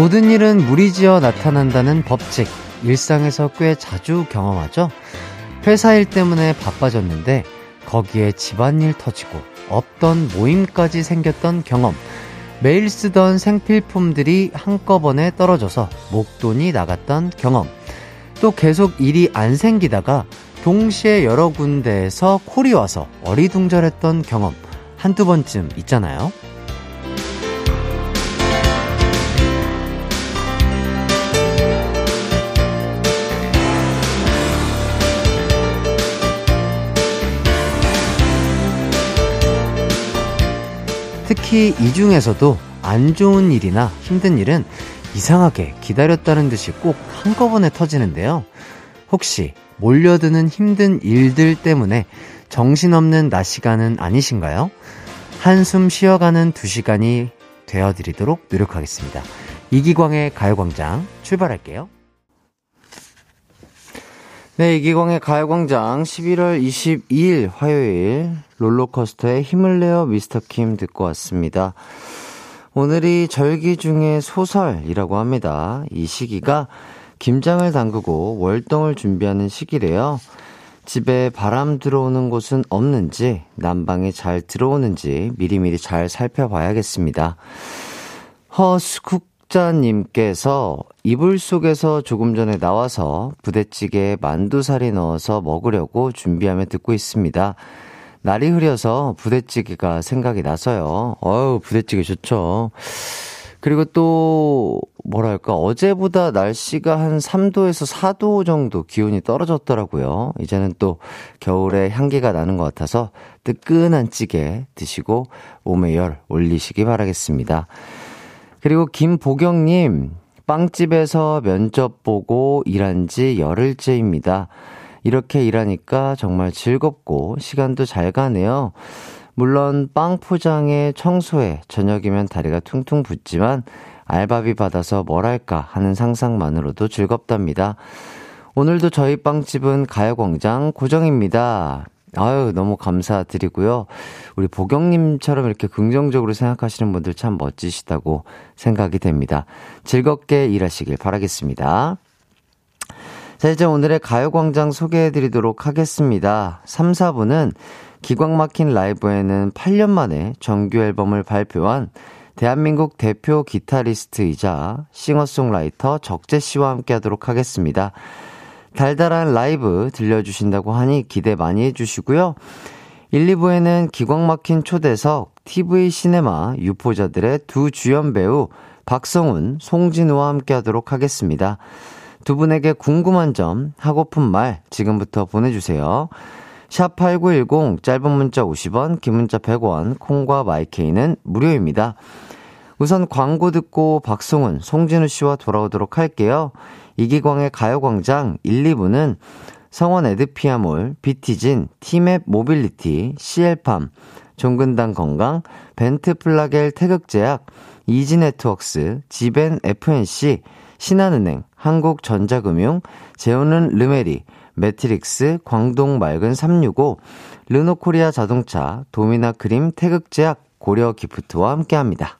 모든 일은 무리지어 나타난다는 법칙, 일상에서 꽤 자주 경험하죠? 회사 일 때문에 바빠졌는데, 거기에 집안일 터지고, 없던 모임까지 생겼던 경험, 매일 쓰던 생필품들이 한꺼번에 떨어져서 목돈이 나갔던 경험, 또 계속 일이 안 생기다가 동시에 여러 군데에서 콜이 와서 어리둥절했던 경험 한두 번쯤 있잖아요. 특히 이 중에서도 안 좋은 일이나 힘든 일은 이상하게 기다렸다는 듯이 꼭 한꺼번에 터지는데요. 혹시 몰려드는 힘든 일들 때문에 정신없는 낮 시간은 아니신가요? 한숨 쉬어가는 두 시간이 되어드리도록 노력하겠습니다. 이기광의 가요광장 출발할게요. 네, 이기광의 가요광장 11월 22일 화요일 롤러코스터의 힘을 내어 미스터킴 듣고 왔습니다. 오늘이 절기 중에 소설이라고 합니다. 이 시기가 김장을 담그고 월동을 준비하는 시기래요. 집에 바람 들어오는 곳은 없는지, 난방이 잘 들어오는지 미리미리 잘 살펴봐야겠습니다. 허 수국자님께서 이불 속에서 조금 전에 나와서 부대찌개에 만두살이 넣어서 먹으려고 준비하며 듣고 있습니다. 날이 흐려서 부대찌개가 생각이 나서요. 어우, 부대찌개 좋죠. 그리고 또, 뭐랄까, 어제보다 날씨가 한 3도에서 4도 정도 기온이 떨어졌더라고요. 이제는 또 겨울에 향기가 나는 것 같아서 뜨끈한 찌개 드시고 몸에 열 올리시기 바라겠습니다. 그리고 김보경님, 빵집에서 면접 보고 일한 지 열흘째입니다. 이렇게 일하니까 정말 즐겁고 시간도 잘 가네요. 물론 빵 포장에 청소에 저녁이면 다리가 퉁퉁 붓지만 알바비 받아서 뭘 할까 하는 상상만으로도 즐겁답니다. 오늘도 저희 빵집은 가요광장 고정입니다. 아유, 너무 감사드리고요. 우리 보경님처럼 이렇게 긍정적으로 생각하시는 분들 참 멋지시다고 생각이 됩니다. 즐겁게 일하시길 바라겠습니다. 자, 이제 오늘의 가요광장 소개해 드리도록 하겠습니다. 3, 4부는 기광 막힌 라이브에는 8년 만에 정규 앨범을 발표한 대한민국 대표 기타리스트이자 싱어송라이터 적재 씨와 함께 하도록 하겠습니다. 달달한 라이브 들려주신다고 하니 기대 많이 해주시고요. 1, 2부에는 기광 막힌 초대석 TV 시네마 유포자들의 두 주연 배우 박성훈, 송진우와 함께 하도록 하겠습니다. 두 분에게 궁금한 점, 하고픈 말 지금부터 보내주세요. 샵8910 짧은 문자 50원, 긴 문자 100원, 콩과 마이케이는 무료입니다. 우선 광고 듣고 박성훈, 송진우 씨와 돌아오도록 할게요. 이기광의 가요광장 1, 2부는 성원애드피아몰, 비티진, 티맵 모빌리티, CL팜, 종근당 건강, 벤트 플라겔 태극제약, 이지네트웍스, 지벤 FNC, 신한은행, 한국전자금융, 재우는 르메리, 매트릭스, 광동 맑은 365, 르노코리아 자동차, 도미나 크림 태극제약, 고려 기프트와 함께합니다.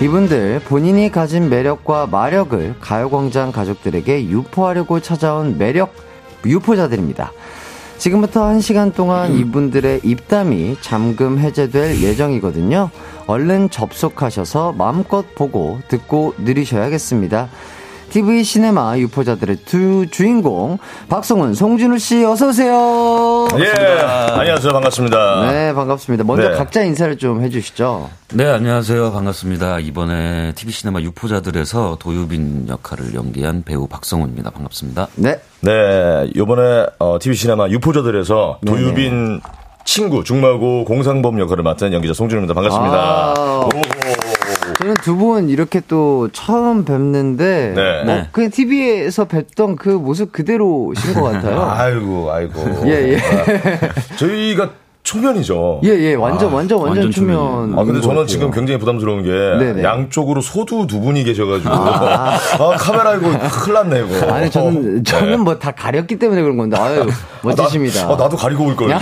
이분들 본인이 가진 매력과 마력을 가요광장 가족들에게 유포하려고 찾아온 매력 유포자들입니다. 지금부터 1시간 동안 음. 이분들의 입담이 잠금 해제될 예정이거든요. 얼른 접속하셔서 마음껏 보고 듣고 누리셔야겠습니다. TV 시네마 유포자들의 두 주인공 박성훈, 송진우 씨 어서 오세요. 예, 안녕하세요. 반갑습니다. 네, 반갑습니다. 먼저 네. 각자 인사를 좀 해주시죠. 네, 안녕하세요. 반갑습니다. 이번에 TV 시네마 유포자들에서 도유빈 역할을 연기한 배우 박성훈입니다. 반갑습니다. 네. 네, 이번에 어, TV 시네마 유포자들에서 도유빈 네네. 친구 중마고 공상범 역할을 맡은 연기자 송준입니다. 반갑습니다. 아~ 저는 두 분 이렇게 또 처음 뵙는데 네. 뭐 네. 그냥 TV에서 뵀던 그 모습 그대로신 것 같아요. 아이고 아이고. 예 예. 아, 저희가 초면이죠. 예, 예, 완전, 아, 완전, 완전, 초면. 아, 근데 저는 지금 굉장히 부담스러운 게 네네. 양쪽으로 소두 두 분이 계셔가지고. 아, 아 카메라 이거 큰일 났네, 이거. 아니, 저는, 네. 저는 뭐다 가렸기 때문에 그런 건데, 아유, 멋지십니다. 아, 나, 아, 도 가리고 올 걸.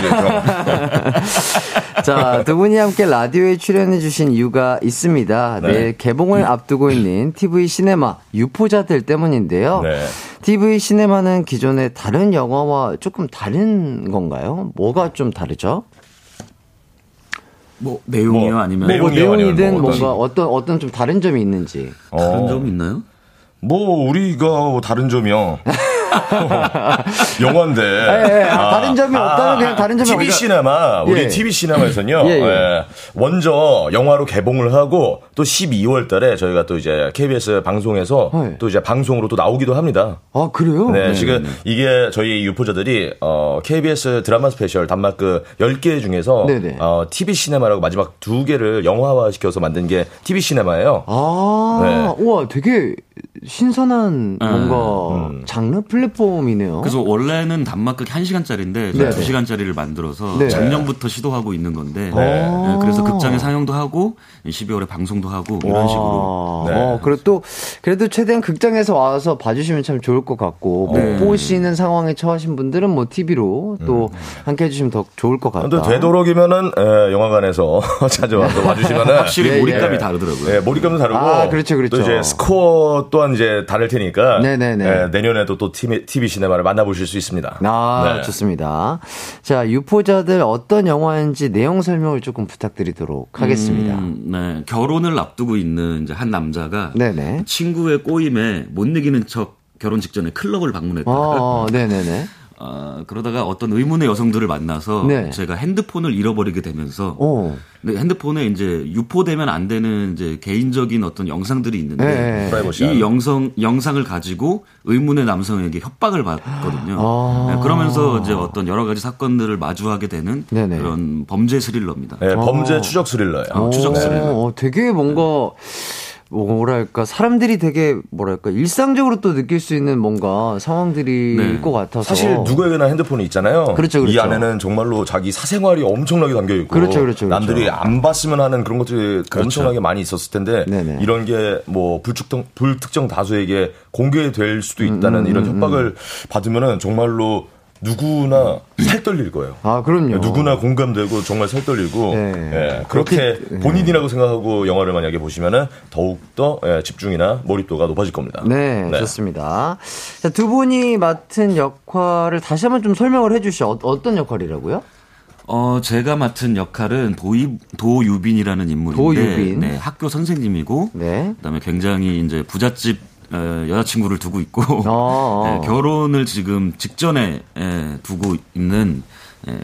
자, 두 분이 함께 라디오에 출연해주신 이유가 있습니다. 네. 내일 개봉을 앞두고 있는 TV 시네마 유포자들 때문인데요. 네. TV 시네마는 기존의 다른 영화와 조금 다른 건가요? 뭐가 좀 다르죠? 뭐 내용이요 뭐, 아니면 뭐, 뭐 내용이든 뭐 뭔가 어떤 어떤 좀 다른 점이 있는지 다른 어. 점 있나요? 뭐 우리가 다른 점이요. 영화인데. 예, 예. 아, 다른 점이 아, 없다면 그냥 다른 점이 TV 시네마, 우리 예. TV 시네마에서는요, 예, 예, 예. 먼저 영화로 개봉을 하고 또 12월 달에 저희가 또 이제 KBS 방송에서 네. 또 이제 방송으로 또 나오기도 합니다. 아, 그래요? 네, 네 지금 네. 이게 저희 유포자들이 어, KBS 드라마 스페셜 단막극 10개 중에서 네, 네. 어, TV 시네마라고 마지막 두 개를 영화화 시켜서 만든 게 TV 시네마예요. 아, 네. 우와, 되게 신선한 뭔가 음. 장르 플랫폼이네요. 그래서 원래는 단막극 1시간짜리인데 2시간짜리를 만들어서 네. 작년부터 시도하고 있는 건데 네. 네. 그래서 극장에 상영도 하고 12월에 방송도 하고 이런 식으로. 네. 어, 그리고 또 그래도 최대한 극장에서 와서 봐주시면 참 좋을 것 같고 못 네. 보시는 상황에 처하신 분들은 뭐 TV로 또 음. 함께 해주시면 더 좋을 것 같다. 되도록이면은 에, 영화관에서 찾아와서 봐주시면 확실히 예, 몰입감이 예. 다르더라고요. 예, 몰입감도 다르고. 아, 그렇죠, 그렇죠. 또 이제 스코어 또한 이제 다를 테니까. 네네네. 예, 내년에도 또 TV, TV 시네마를 만나보실 수 있습니다. 아, 네. 좋습니다. 자, 유포자들 어떤 영화인지 내용 설명을 조금 부탁드리도록 하겠습니다. 음, 네. 결혼을 앞두고 있는 이제 한 남자가 네네. 친구의 꼬임에 못 이기는 척 결혼 직전에 클럽을 방문했다. 어, 네네네. 어, 그러다가 어떤 의문의 여성들을 만나서 네. 제가 핸드폰을 잃어버리게 되면서 오. 근데 핸드폰에 이제 유포되면 안 되는 이제 개인적인 어떤 영상들이 있는데 네. 이 영상 영상을 가지고 의문의 남성에게 협박을 받거든요. 아. 네, 그러면서 이제 어떤 여러 가지 사건들을 마주하게 되는 네네. 그런 범죄 스릴러입니다. 네, 범죄 추적 스릴러예요. 어, 추적 스릴러. 어, 되게 뭔가 뭐랄까 사람들이 되게 뭐랄까 일상적으로 또 느낄 수 있는 뭔가 상황들일 네. 것 같아서 사실 누구에게나 핸드폰이 있잖아요. 그렇죠, 그렇죠. 이 안에는 정말로 자기 사생활이 엄청나게 담겨 있고 그렇죠, 그렇죠, 그렇죠. 남들이 안 봤으면 하는 그런 것들이 그렇죠. 엄청나게 많이 있었을 텐데 네네. 이런 게 뭐 불특정 불특정 다수에게 공개될 수도 있다는 음, 음, 이런 음, 협박을 음. 받으면은 정말로 누구나 살 떨릴 거예요. 아, 그럼요. 누구나 공감되고 정말 살 떨리고 네. 예, 그렇게 네. 본인이라고 생각하고 영화를 만약에 보시면은 더욱더 예, 집중이나 몰입도가 높아질 겁니다. 네, 네. 좋습니다. 자, 두 분이 맡은 역할을 다시 한번 좀 설명을 해 주시죠. 어, 떤 역할이라고요? 어, 제가 맡은 역할은 도이, 도유빈이라는 인물인데 도유빈. 네, 학교 선생님이고 네. 그다음에 굉장히 이제 부잣집 여자친구를 두고 있고 어, 네, 결혼을 지금 직전에 두고 있는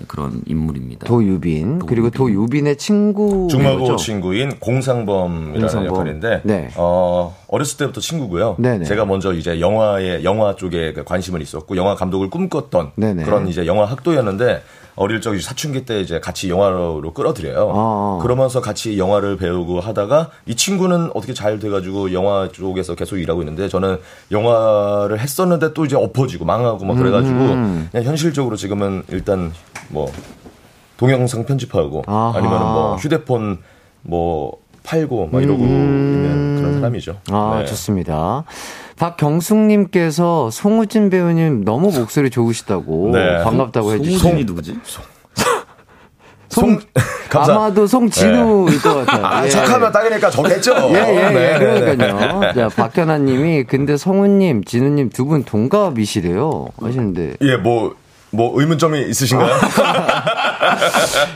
그런 인물입니다. 도유빈, 도유빈. 그리고 도유빈의 친구 중마고 친구인 공상범이라는 공상범. 역할인데 네. 어, 어렸을 때부터 친구고요. 네네. 제가 먼저 이제 영화에 영화 쪽에 관심을 있었고 영화 감독을 꿈꿨던 네네. 그런 이제 영화 학도였는데 어릴 적 사춘기 때 이제 같이 영화로 끌어들여요. 아, 아. 그러면서 같이 영화를 배우고 하다가 이 친구는 어떻게 잘 돼가지고 영화 쪽에서 계속 일하고 있는데 저는 영화를 했었는데 또 이제 엎어지고 망하고 막 그래가지고 음. 그냥 현실적으로 지금은 일단 뭐 동영상 편집하고 아하. 아니면은 뭐 휴대폰 뭐 팔고 막 이러고 음. 있는 그런 사람이죠. 아 네. 좋습니다. 박경숙님께서 송우진 배우님 너무 목소리 좋으시다고 네. 반갑다고 해주시고 송우진이 누구지? 송, 감사. 아마도 송진우일 네. 것 같아요. 아, 예. 척하면 딱이니까 저겠죠. 예, 예, 예. 네. 그러니까요. 자, 박현아 님이, 근데 성우님, 진우님 두 분 동갑이시래요. 하시는데. 예, 뭐, 뭐 의문점이 있으신가요?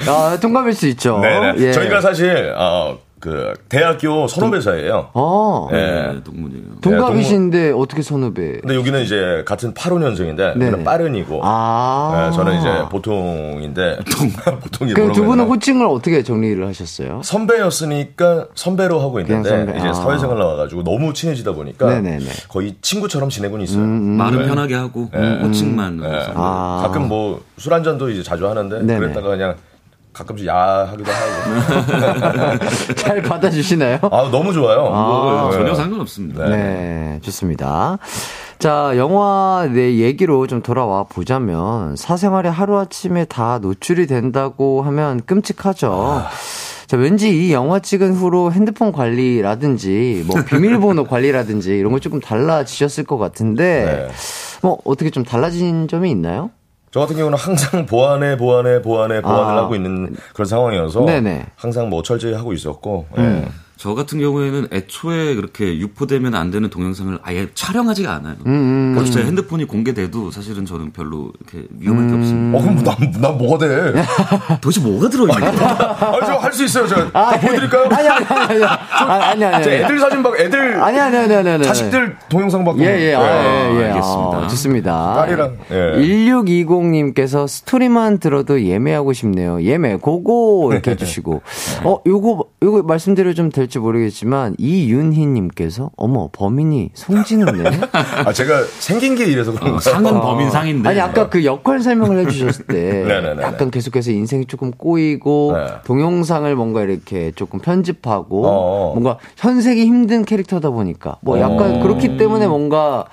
아, 동갑일 수 있죠. 네 예. 저희가 사실 어, 그 대학교 선후배사예요. 아, 네. 네, 동문이에요. 동갑이신데 네, 동문... 어떻게 선후배? 근데 여기는 이제 같은 85년생인데 네. 빠른이고, 아, 네, 저는 이제 보통인데 보통이. 그럼 두 분은 호칭을 어떻게 정리를 하셨어요? 선배였으니까 선배로 하고 있는데 선배. 이제 아. 사회생활 나와가지고 너무 친해지다 보니까 네네네. 거의 친구처럼 지내고는 있어요. 음, 음. 말은 네. 편하게 하고 네. 호칭만. 아. 가끔 뭐 술 한잔도 이제 자주 하는데 네네. 그랬다가 그냥 가끔씩 야하기도 하고. 잘 받아주시나요? 아, 너무 좋아요. 아, 네. 전혀 상관없습니다. 네. 네, 좋습니다. 자, 영화 내 얘기로 좀 돌아와 보자면 사생활이 하루아침에 다 노출이 된다고 하면 끔찍하죠. 아. 자, 왠지 이 영화 찍은 후로 핸드폰 관리라든지 뭐 비밀번호 관리라든지 이런 거 조금 달라지셨을 것 같은데 네. 뭐 어떻게 좀 달라진 점이 있나요? 저 같은 경우는 항상 보안에 보안에 보안에 보안을 아. 하고 있는 그런 상황이어서 네네. 항상 뭐 철저히 하고 있었고 음. 예. 저 같은 경우에는 애초에 그렇게 유포되면 안 되는 동영상을 아예 촬영하지가 않아요. 음, 음, 그래서 제 핸드폰이 공개돼도 사실은 저는 별로 이렇게 위험할 음. 게 없습니다. 어, 그럼 난, 난 뭐가 돼? 도대체 뭐가 들어있는 거야? 아, 저할 수 있어요. 저 아, 보여드릴까요? 아니, 아니, 아니. 아니, 아니, 아니. 애들 사진 박, 애들. 아니, 아니, 아니, 아니. 아니. 자식들 동영상 받고. 예, 예, 아, 예, 예. 알겠습니다. 아, 좋습니다. 딸이랑. 예. 1620님께서 스토리만 들어도 예매하고 싶네요. 예매, 고고! 이렇게 해주시고. 어, 요거, 요거 말씀드려 좀될 지 모르겠지만, 이윤희님께서 어머 범인이 송진우네. 아 제가 생긴 게 이래서 그런 어, 상은 아. 범인 상인데. 아니 아까 그 역할 설명을 해주셨을 때 약간 계속해서 인생이 조금 꼬이고 네. 동영상을 뭔가 이렇게 조금 편집하고 어어. 뭔가 현색이 힘든 캐릭터다 보니까 뭐 약간 어. 그렇기 때문에 뭔가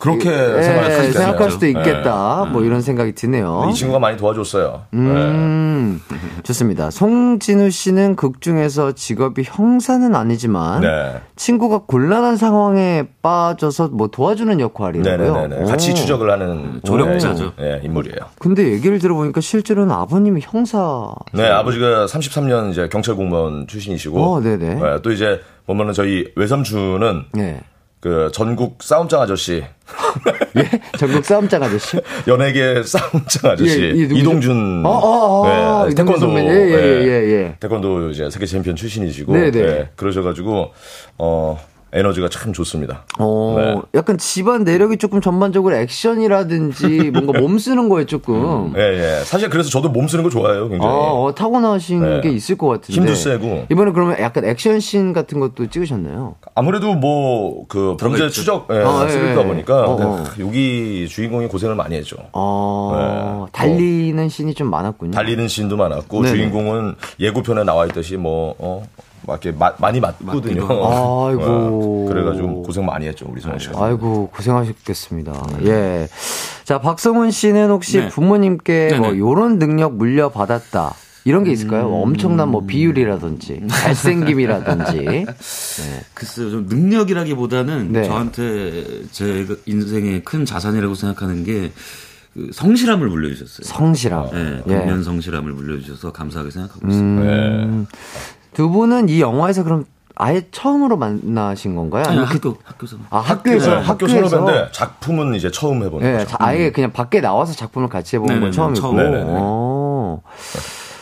그렇게 예, 생각할, 수 생각할 수도 있겠다. 네. 뭐 이런 생각이 드네요. 이 친구가 많이 도와줬어요. 음, 네. 좋습니다. 송진우 씨는 극 중에서 직업이 형사는 아니지만 네. 친구가 곤란한 상황에 빠져서 뭐 도와주는 역할이라고요. 네네네. 같이 추적을 하는 조력자죠. 네, 인물이에요. 근데 얘기를 들어보니까 실제로는 아버님이 형사. 네, 아버지가 33년 이제 경찰 공무원 출신이시고. 어, 네네. 네, 또 이제 보면은 저희 외삼촌은 네. 그 전국 싸움장 아저씨. 예? 전국 싸움장 아저씨? 연예계 싸움짱 아저씨. 예, 이동준. 어, 어, 어, 네, 태권도. 예, 예, 예, 예, 예. 태권도 이제 세계 챔피언 출신이시고. 네네. 네. 네, 그러셔가지고, 어, 에너지가 참 좋습니다. 어, 네. 약간 집안 내력이 조금 전반적으로 액션이라든지 뭔가 몸 쓰는 거에 조금. 예, 예. 사실 그래서 저도 몸 쓰는 거 좋아해요, 굉장히. 아, 어, 타고나신 네. 게 있을 것 같은데. 힘도 세고. 이번에 그러면 약간 액션씬 같은 것도 찍으셨나요? 아무래도 뭐, 그, 범죄 추적, 예, 아, 쓰다 예, 보니까. 어, 어. 여기 주인공이 고생을 많이 했죠. 아, 네. 달리는 씬이 좀 많았군요. 달리는 씬도 많았고, 네네. 주인공은 예고편에 나와 있듯이 뭐, 어, 막 이렇게 마, 많이 맞거든요. 아이고. 네. 그래가지고 고생 많이 했죠, 우리 성훈 씨가. 아이고, 고생하셨겠습니다. 음. 예. 자, 박성훈 씨는 혹시 네. 부모님께 네네. 뭐 요런 능력 물려받았다. 이런 게 있을까요? 음... 엄청난 뭐 비율이라든지 잘생김이라든지. 네. 글쎄요, 좀 능력이라기보다는 네. 저한테 제 인생의 큰 자산이라고 생각하는 게. 그 성실함을 물려주셨어요. 성실함. 네, 근 성실함을 물려주셔서 감사하게 생각하고 있습니다. 음... 네. 두 분은 이 영화에서 그럼 아예 처음으로 만나신 건가요? 아니, 학교 학교에서. 아 학교에서 네, 학교 선후배인데 작품은 이제 처음 해보는 네, 거죠. 아예 음. 그냥 밖에 나와서 작품을 같이 해본 건 처음이고. 처음.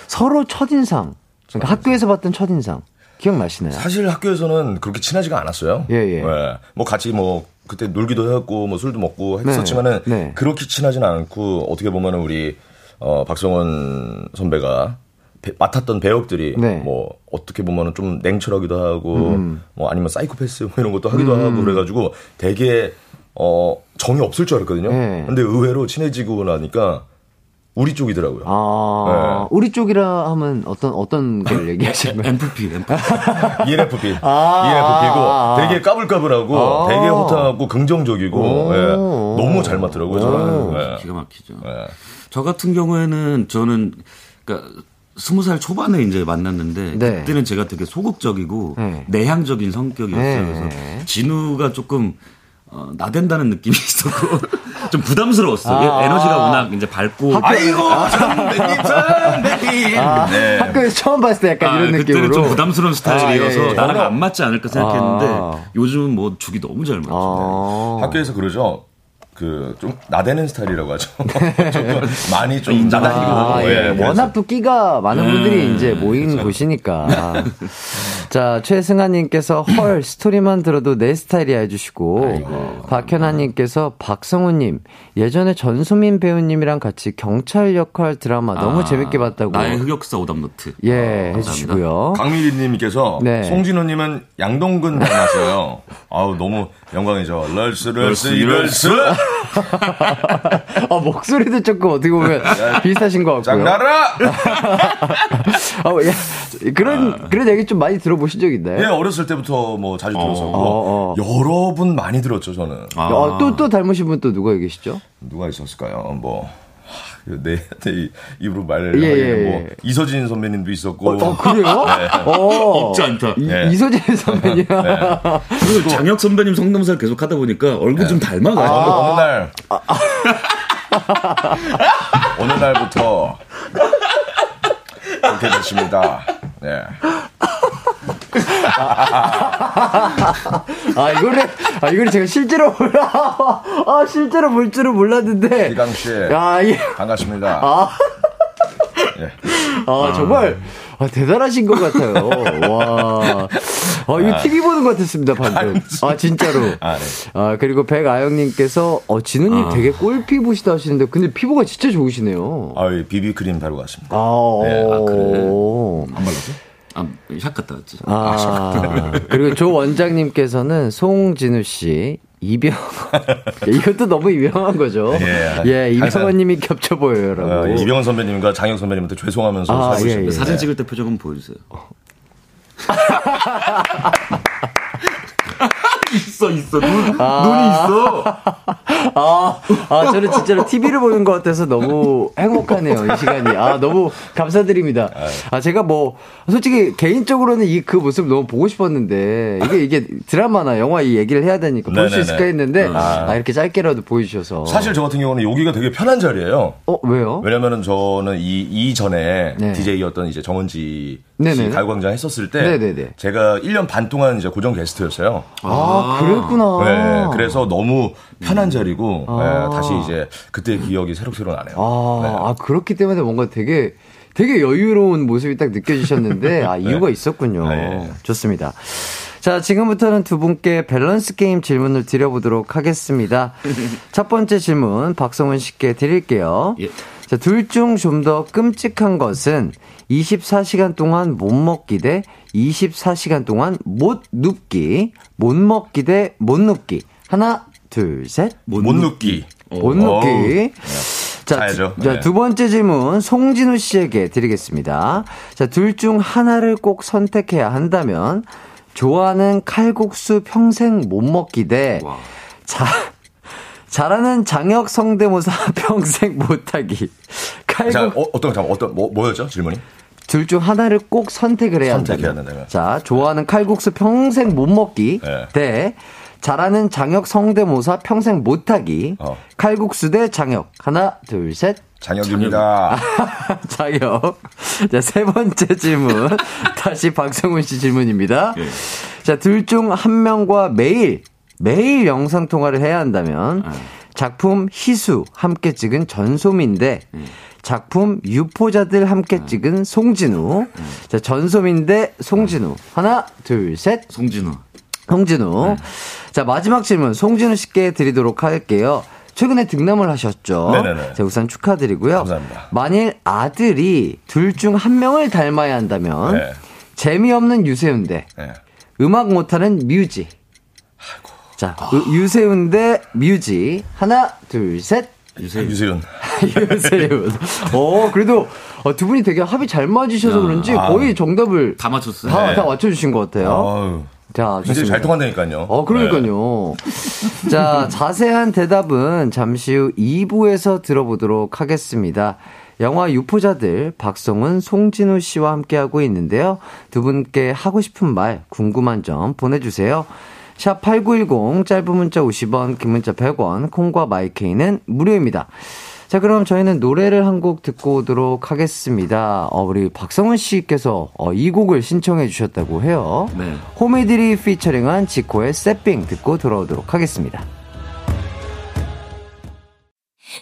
서로 첫 인상. 그러니까 학교에서 봤던 첫 인상. 기억나시나요? 사실 학교에서는 그렇게 친하지가 않았어요. 예, 예. 네. 뭐 같이 뭐 그때 놀기도 했고 뭐 술도 먹고 했었지만은 네, 네. 그렇게 친하지는 않고 어떻게 보면은 우리 어 박성원 선배가 배, 맡았던 배역들이 네. 뭐 어떻게 보면은 좀 냉철하기도 하고 음. 뭐 아니면 사이코패스 뭐 이런 것도 하기도 음. 하고 그래가지고 되게 어 정이 없을 줄 알았거든요. 네. 근데 의외로 친해지고 나니까 우리 쪽이더라고요. 아, 네. 우리 쪽이라 하면 어떤 어떤 걸 얘기하시는 거예요? MFP, MFP. ENFP. 아, ENFP고 아, 되게 까불까불하고 아, 되게 호탕하고 긍정적이고 네. 너무 잘 맞더라고요. 저는. 네. 기가 막히죠. 네. 저 같은 경우에는 저는 그러니까 스무 살 초반에 이제 만났는데 네. 그때는 제가 되게 소극적이고 네. 내향적인 성격이었어요. 네. 그래서 진우가 조금 어, 나댄다는 느낌이 있었고 좀 부담스러웠어. 아~ 에너지가 워낙 이제 밝고 학교, 아이고 선배님 선배님. 아, 네. 학교에서 처음 봤을 때 약간 아, 이런 그때는 느낌으로 좀 부담스러운 스타일이어서 아, 예, 예. 나랑 안 맞지 않을까 생각했는데 아. 요즘은 뭐 죽이 너무 잘 맞죠. 아. 학교에서 그러죠. 그좀 나대는 스타일이라고 하죠. 조금 많이 좀 나다니고. 아, 예. 예. 워낙 또 끼가 많은 음, 분들이 이제 모인 그렇죠. 곳이니까. 자, 최승아님께서 헐, 스토리만 들어도 내 스타일이야 해주시고. 박현아님께서 박성우님, 예전에 전소민 배우님이랑 같이 경찰 역할 드라마 너무 아, 재밌게 봤다고. 나의 흑역사 오답노트. 예, 아, 해주시고요. 강미리님께서 네. 송진호님은 양동근 닮았어요. 아우, 너무 영광이죠. 럴스, 럴스, 이럴스. 아, 목소리도 조금 어떻게 보면 비슷하신 것 같고요. 장나라! 아, 야, 그런, 아. 그런 얘기 좀 많이 들어보신 적 있나요? 예, 어렸을 때부터 뭐 자주 들었었고. 어, 어. 여러 분 많이 들었죠, 저는. 아. 어, 또, 또 닮으신 분 또 누가 계시죠? 누가 있었을까요? 뭐. 내, 내 입으로 말을 예, 하기에는 뭐 예, 예. 이서진 선배님도 있었고. 어, 어 그래요? 네. 어, 없지 않다. 이, 서진 선배님. 네. 그리고 장혁 선배님 성대모사를 계속 하다 보니까 얼굴 네. 좀 닮아가요. 아, 어느 날. 아, 아. 어느 날부터 그렇게 됐습니다. 네. 아, 이거를, 아, 이거를 제가 실제로 몰라. 아, 실제로 볼 줄은 몰랐는데. 이강 씨. 야, 예. 반갑습니다. 아. 예. 아, 정말. 아, 대단하신 것 같아요. 와. 아, 이거 아. TV 보는 것 같았습니다, 방금. 아, 진짜로. 아, 네. 아 그리고 백아영님께서, 어, 진우님 아. 되게 꿀 피부시다 하시는데, 근데 피부가 진짜 좋으시네요. 아, 비비크림 바르고 왔습니다. 아, 네. 아 그래. 안 발랐어? 아, 샥 갔다 왔지. 아, 아 그리고 조 원장님께서는 송진우 씨, 이병. 이것도 너무 유명한 거죠. 예, 예 이병헌님이 겹쳐 보여요라고. 어, 이병헌 선배님과 장혁 선배님한테 죄송하면서 아, 사고 예, 예. 사진 찍을 때 표정 한번 보여주세요. 있어, 있어. 눈, 아~ 눈이 있어. 아, 아, 저는 진짜로 TV를 보는 것 같아서 너무 행복하네요, 이 시간이. 아, 너무 감사드립니다. 아, 제가 뭐, 솔직히 개인적으로는 이 그 모습 너무 보고 싶었는데, 이게, 이게 드라마나 영화 이 얘기를 해야 되니까 볼 수 있을까 했는데, 음. 아. 아, 이렇게 짧게라도 보여주셔서. 사실 저 같은 경우는 여기가 되게 편한 자리예요. 어, 왜요? 왜냐면은 저는 이, 이전에 네. DJ였던 이제 정은지. 가요광장 했었을 때 네네네. 제가 1년 반 동안 이제 고정 게스트였어요. 아, 그랬구나. 네, 그래서 너무 편한 자리고 아. 네, 다시 이제 그때 기억이 새록새록 나네요. 아, 네. 아, 그렇기 때문에 뭔가 되게 되게 여유로운 모습이 딱 느껴지셨는데 아 이유가 네. 있었군요. 네. 좋습니다. 자, 지금부터는 두 분께 밸런스 게임 질문을 드려보도록 하겠습니다. 첫 번째 질문 박성훈 씨께 드릴게요. 예. 자, 둘 중 좀 더 끔찍한 것은 24시간 동안 못 먹기 대 24시간 동안 못 눕기. 못 먹기 대 못 눕기. 하나, 둘, 셋. 못, 못 눕기. 못 눕기. 자, 자, 네. 두 번째 질문 송진우 씨에게 드리겠습니다. 자, 둘 중 하나를 꼭 선택해야 한다면 좋아하는 칼국수 평생 못 먹기 대 자, 잘하는 장혁 성대모사 평생 못하기. 칼국... 자, 어, 어떤 잠 어떤 뭐 뭐였죠 질문이? 둘 중 하나를 꼭 선택을 해야 선택해야 한다. 자, 좋아하는 칼국수 평생 못 먹기 네. 대 잘하는 장혁 성대모사 평생 못하기. 어. 칼국수 대 장혁. 하나, 둘, 셋. 장혁입니다. 장혁. 자, 세 번째 질문. 다시 박성훈 씨 질문입니다. 네. 자, 둘 중 한 명과 매일 매일 영상 통화를 해야 한다면 음. 작품 희수 함께 찍은 전소민대 음. 작품 유포자들 함께 음. 찍은 송진우. 음. 자, 전소민대 송진우. 하나, 둘, 셋. 송진우. 송진우. 네. 자, 마지막 질문 송진우 씨께 드리도록 할게요. 최근에 등남을 하셨죠. 네네네. 자, 우선 축하드리고요. 감사합니다. 만일 아들이 둘 중 한 명을 닮아야 한다면 네. 재미없는 유세윤 대 네. 음악 못하는 뮤지. 자, 아. 유세윤 대 뮤지. 하나, 둘, 셋. 유세윤. 유세윤. 유세윤. 어, 그래도 어, 두 분이 되게 합이 잘 맞으셔서 아. 그런지 거의 정답을 다 맞췄어요. 다, 네. 다 맞춰주신 것 같아요. 아유. 자, 굉장히 잘 통한다니까요. 어, 그러니까요. 네. 자, 자세한 대답은 잠시 후 2부에서 들어보도록 하겠습니다. 영화 유포자들 박성은 송진우 씨와 함께하고 있는데요. 두 분께 하고 싶은 말, 궁금한 점 보내주세요. 샵 8910 짧은 문자 50원, 긴 문자 100원, 콩과 마이케이는 무료입니다. 자, 그럼 저희는 노래를 한 곡 듣고 오도록 하겠습니다. 어, 우리 박성훈 씨께서 어, 이 곡을 신청해 주셨다고 해요. 네. 호미들이 피처링한 지코의 세핑 듣고 돌아오도록 하겠습니다.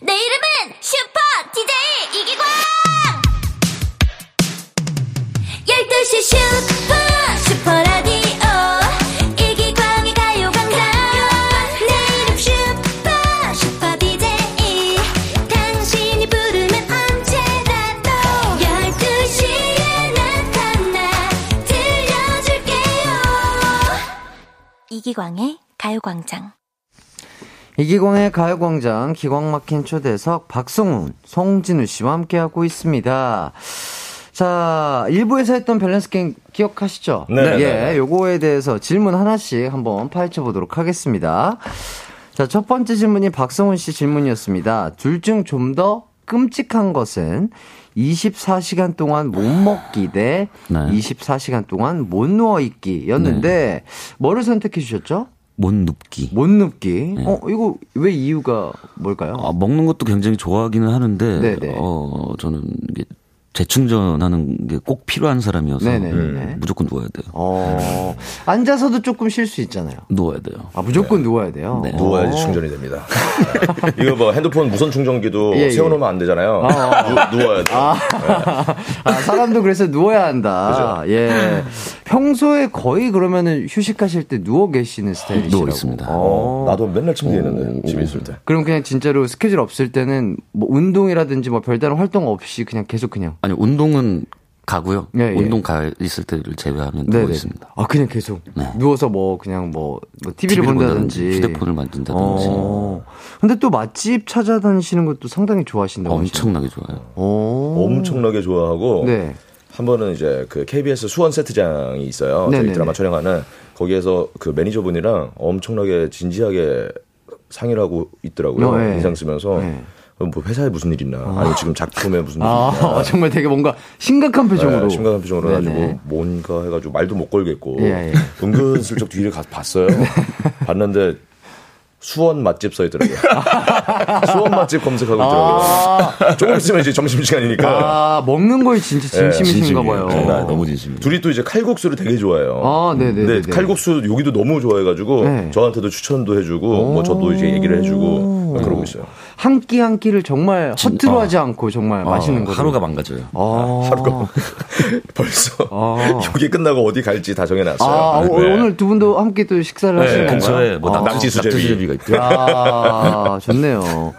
내 이름은 슈퍼 DJ 이기광 12시 슈퍼 이기광의 가요광장 이기광의 가요광장 기광 막힌 초대석 박성훈, 송진우 씨와 함께하고 있습니다. 자, 1부에서 했던 밸런스 게임 기억하시죠? 네. 예, 요거에 대해서 질문 하나씩 한번 파헤쳐 보도록 하겠습니다. 자, 첫 번째 질문이 박성훈 씨 질문이었습니다. 둘 중 좀 더 끔찍한 것은 24시간 동안 못 먹기 대 네. 24시간 동안 못 누워 있기였는데 네. 뭐를 선택해 주셨죠? 못 눕기. 못 눕기. 네. 어, 이거 왜 이유가 뭘까요? 아, 먹는 것도 굉장히 좋아하기는 하는데, 네네. 어, 저는 이게 재충전하는 게 꼭 필요한 사람이어서 네네 음, 무조건 누워야 돼요. 어, 앉아서도 조금 쉴 수 있잖아요. 누워야 돼요. 아 무조건 네. 누워야 돼요. 네. 누워야지 어. 충전이 됩니다. 이거 뭐 핸드폰 무선 충전기도 예, 예. 세워놓으면 안 되잖아요. 아, 누, 워야 돼. 아, 네. 아, 사람도 그래서 누워야 한다. 그죠? 예. 평소에 거의 그러면은 휴식하실 때 누워 계시는 스타일이시라고. 누워 있습니다. 어, 나도 맨날 침대에 있는데 집에 있을 때. 그럼 그냥 진짜로 스케줄 없을 때는 뭐 운동이라든지 뭐 별다른 활동 없이 그냥 계속 그냥 아니 운동은 가고요. 예, 예. 운동 가 있을 때를 제외하면 누워 있습니다. 아 그냥 계속 네. 누워서 뭐 그냥 뭐, 뭐 TV를, TV를 본다든지 휴대폰을 만든다든지. 어. 근데 또 맛집 찾아다니시는 것도 상당히 좋아하신다고 엄청나게 좋아요. 오. 엄청나게 좋아하고 네. 한 번은 이제 그 KBS 수원 세트장이 있어요. 저희 드라마 촬영하는 거기에서 그 매니저분이랑 엄청나게 진지하게 상의를 하고 있더라고요. 어, 네. 인상 쓰면서. 네. 뭐 회사에 무슨 일 있나 아. 아니 지금 작품에 무슨 일 아, 있나 정말 되게 뭔가 심각한 표정으로 네, 심각한 표정으로 네네. 해가지고 뭔가 해가지고 말도 못 걸겠고 예, 예. 은근슬쩍 뒤를 가서 봤어요 네. 봤는데 수원 맛집 써 있더라고요. 수원 맛집 검색하고 있더라고요. 아~ 조금 있으면 이제 점심시간이니까. 아, 먹는 거에 진짜 네, 진심이신가 네, 봐요. 네, 너무 진심. 둘이 또 이제 칼국수를 되게 좋아해요. 아, 네네. 네, 근데 칼국수 여기도 너무 좋아해가지고 네. 저한테도 추천도 해주고 뭐 저도 이제 얘기를 해주고 그러고 있어요. 한 끼 한 끼를 정말 허투루 하지 어. 않고 정말 어, 맛있는 거. 하루가 망가져요. 아. 하루가 벌써 아. 여기 끝나고 어디 갈지 다 정해놨어요. 아, 네. 오늘 두 분도 함께 또 식사를 하시는 건가요? 뭐 낙지 수제비 가 있대요. 아, 좋네요.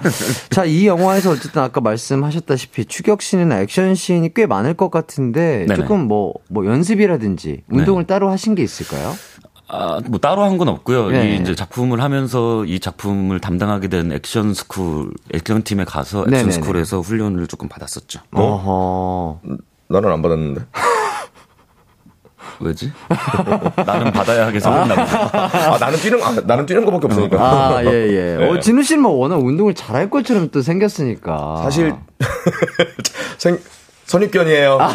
자, 이 영화에서 어쨌든 아까 말씀하셨다시피 추격 씬이나 액션 씬이 꽤 많을 것 같은데 네네. 조금 뭐, 뭐 연습이라든지 운동을 네. 따로 하신 게 있을까요? 아, 뭐 따로 한 건 없고요. 네. 이 이제 작품을 하면서 이 작품을 담당하게 된 액션 스쿨, 액션 팀에 가서 액션 네네네. 스쿨에서 훈련을 조금 받았었죠. 어? 나는 안 받았는데. 왜지? 나는 받아야 하게 생겼나 보다. 아, 나는 뛰는, 아, 나는 뛰는 것밖에 없으니까. 아, 예, 예. 네. 어, 진우 씨는 뭐 워낙 운동을 잘할 것처럼 또 생겼으니까. 사실, 생, 선입견이에요. 아,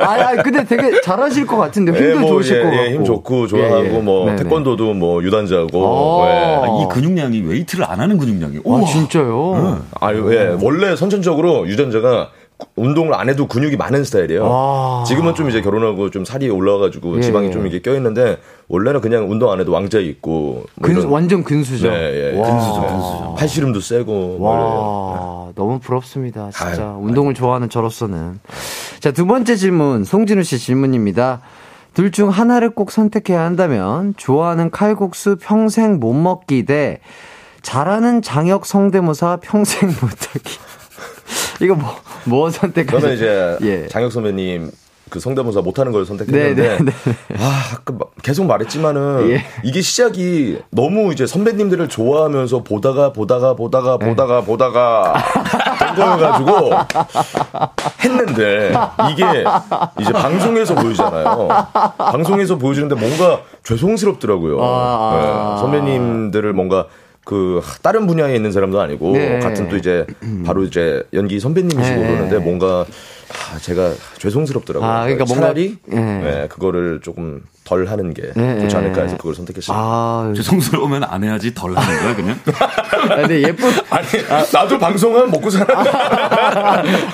아, 근데 되게 잘하실 것 같은데 힘도 예, 뭐, 좋으실 예, 것 같고. 예, 힘 좋고 좋아하고 예, 예. 뭐 네네. 태권도도 뭐 유단자고. 예. 아, 이 근육량이 웨이트를 안 하는 근육량이. 아 진짜요? 응. 아, 예. 원래 선천적으로 유전자가 운동을 안 해도 근육이 많은 스타일이에요. 아~ 지금은 좀 이제 결혼하고 좀 살이 올라와가지고 예. 지방이 좀 이게 껴있는데 원래는 그냥 운동 안 해도 왕자 있고 뭐 근, 완전 근수죠. 네, 예. 근수죠, 근수죠. 팔씨름도 세고. 와, 뭐 너무 부럽습니다. 진짜 아유, 운동을 아유. 좋아하는 저로서는. 자, 두 번째 질문, 송진우 씨 질문입니다. 둘 중 하나를 꼭 선택해야 한다면 좋아하는 칼국수 평생 못 먹기 대 잘하는 장혁 성대모사 평생 못하기. 이거 뭐, 뭐 선택하세요? 저는 이제 예. 장혁 선배님 그 성대모사 못하는 걸 선택했는데 네, 네, 네. 아 계속 말했지만은 예. 이게 시작이 너무 이제 선배님들을 좋아하면서 보다가 보다가 보다가 네. 보다가 보다가 된 거여가지고 했는데 이게 이제 방송에서 보이잖아요. 방송에서 보여주는데 뭔가 죄송스럽더라고요. 아~ 네. 선배님들을 뭔가 그 다른 분야에 있는 사람도 아니고 네. 같은 또 이제 바로 이제 연기 선배님이시고 네. 그러는데 뭔가 아, 제가 죄송스럽더라고요. 아, 그러니까 차라리 뭔가, 네. 네, 그거를 조금 덜 하는 게 네. 좋지 않을까 해서 그걸 선택했어요. 아, 죄송스러우면 안 해야지 덜 하는 거야 그냥. 아, 근데 예쁜 아니 아, 나도 방송은 먹고 살아.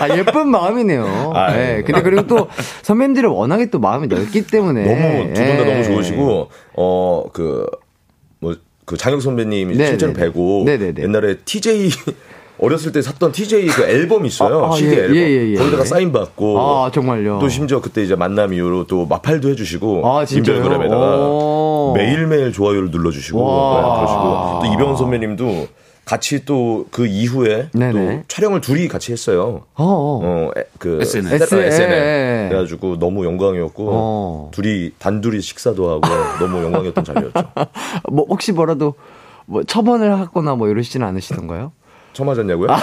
아, 예쁜 마음이네요. 아, 네. 근데 그리고 또 선배님들이 워낙에 또 마음이 넓기 때문에 너무 두 분 다 너무 좋으시고 어그 그 장혁 선배님이 실제로 뵈고 네네네. 옛날에 TJ 어렸을 때 샀던 TJ 그 앨범 있어요. 아, 아, CD 예, 앨범. 예, 예, 예. 거기다가 사인 받고. 아, 정말요. 또 심지어 그때 이제 만남 이후로 또 마팔도 해주시고. 아, 인별그램에다가 매일매일 좋아요를 눌러주시고. 네, 그러시고. 또 이병헌 선배님도 같이 또 그 이후에 네네. 또 촬영을 둘이 같이 했어요. 어어. 어, 그 SNL. SNL. 그래가지고 너무 영광이었고 어. 둘이 단둘이 식사도 하고 너무 영광이었던 자리였죠. 뭐 혹시 뭐라도 뭐 처번을 하거나 뭐 이러시진 않으시던가요? 처음 하셨냐고요? 아,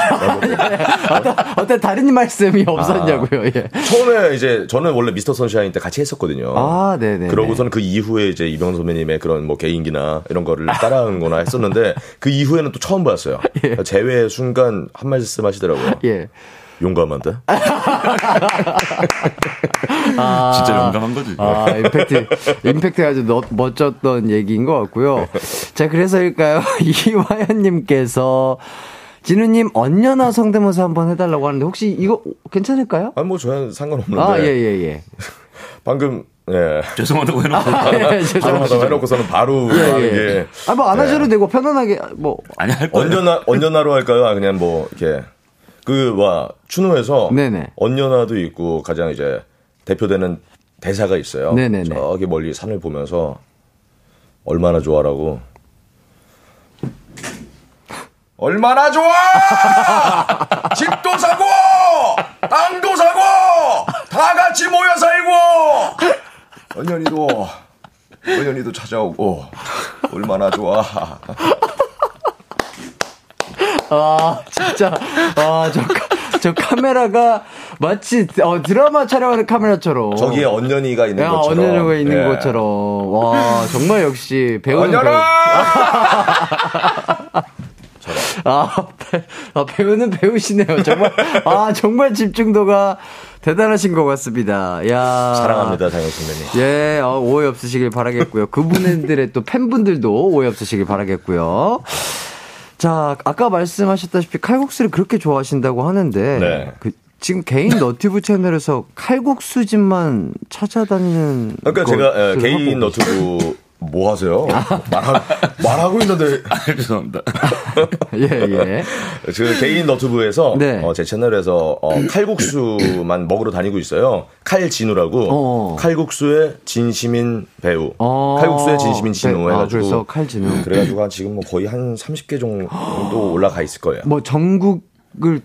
어떤, 어떤 다른 말씀이 없었냐고요. 아, 예. 처음에 이제 저는 원래 미스터 선샤인 때 같이 했었거든요. 아, 네네. 그러고서는 그 이후에 이제 이병 선배님의 그런 뭐 개인기나 이런 거를 따라하는거나 했었는데 그 이후에는 또 처음 봤어요. 예. 제외 순간 한 말씀 하시더라고요. 예. 용감한데? 아, 진짜 용감한 거지. 아, 임팩트, 임팩트 아주 너, 멋졌던 얘기인 것 같고요. 자, 그래서일까요? 이화연님께서 진우님 언녀나 성대모사 한번 해달라고 하는데 혹시 이거 괜찮을까요? 아, 뭐 저는 상관없는데. 아, 예, 예, 예. 방금 예. 죄송하다고 해놓고. 아, 예, 죄송하다고 해놓고서는 바로. 예, 예. 예. 아, 뭐, 안 하셔도 예. 되고, 편안하게, 뭐. 아니, 할 거예요. 언제나, 언제나로 할까요? 아, 그냥 뭐, 이렇게. 그, 와, 추노에서. 네네. 언제나도 있고, 가장 이제, 대표되는 대사가 있어요. 네네네. 저기 멀리 산을 보면서, 얼마나 좋아라고. 얼마나 좋아! 집도 사고! 땅도 사고! 다 같이 모여 살고! 언년이도, 언년이도 찾아오고, 얼마나 좋아. 아, 진짜. 아, 저, 저 카메라가 마치 어, 드라마 촬영하는 카메라처럼. 저기에 언년이가 있는 야, 것처럼. 언년이가 있는 예. 것처럼. 와, 정말 역시 배우는. 언년아! 아, 배, 아, 배우는 배우시네요. 정말, 아, 정말 집중도가 대단하신 것 같습니다. 야 사랑합니다, 장현 선배님. 예, 어, 오해 없으시길 바라겠고요. 그분들의 또 팬분들도 오해 없으시길 바라겠고요. 자, 아까 말씀하셨다시피 칼국수를 그렇게 좋아하신다고 하는데, 네. 그, 지금 개인 너튜브 채널에서 칼국수집만 찾아다니는. 그러니까 제가 예, 개인 너튜브 뭐 하세요? 말하, 말하고 있는데. 아, 죄송합니다. 예, 예. 그 개인 너튜브에서 네. 어, 제 채널에서 어, 칼국수만 먹으러 다니고 있어요. 칼진우라고. 어. 칼국수의 진심인 배우. 어. 칼국수의 진심인 진우 네. 해가지고. 아, 그래서 칼진우. 그래가지고 지금 뭐 거의 한 30개 정도 올라가 있을 거예요. 뭐 전국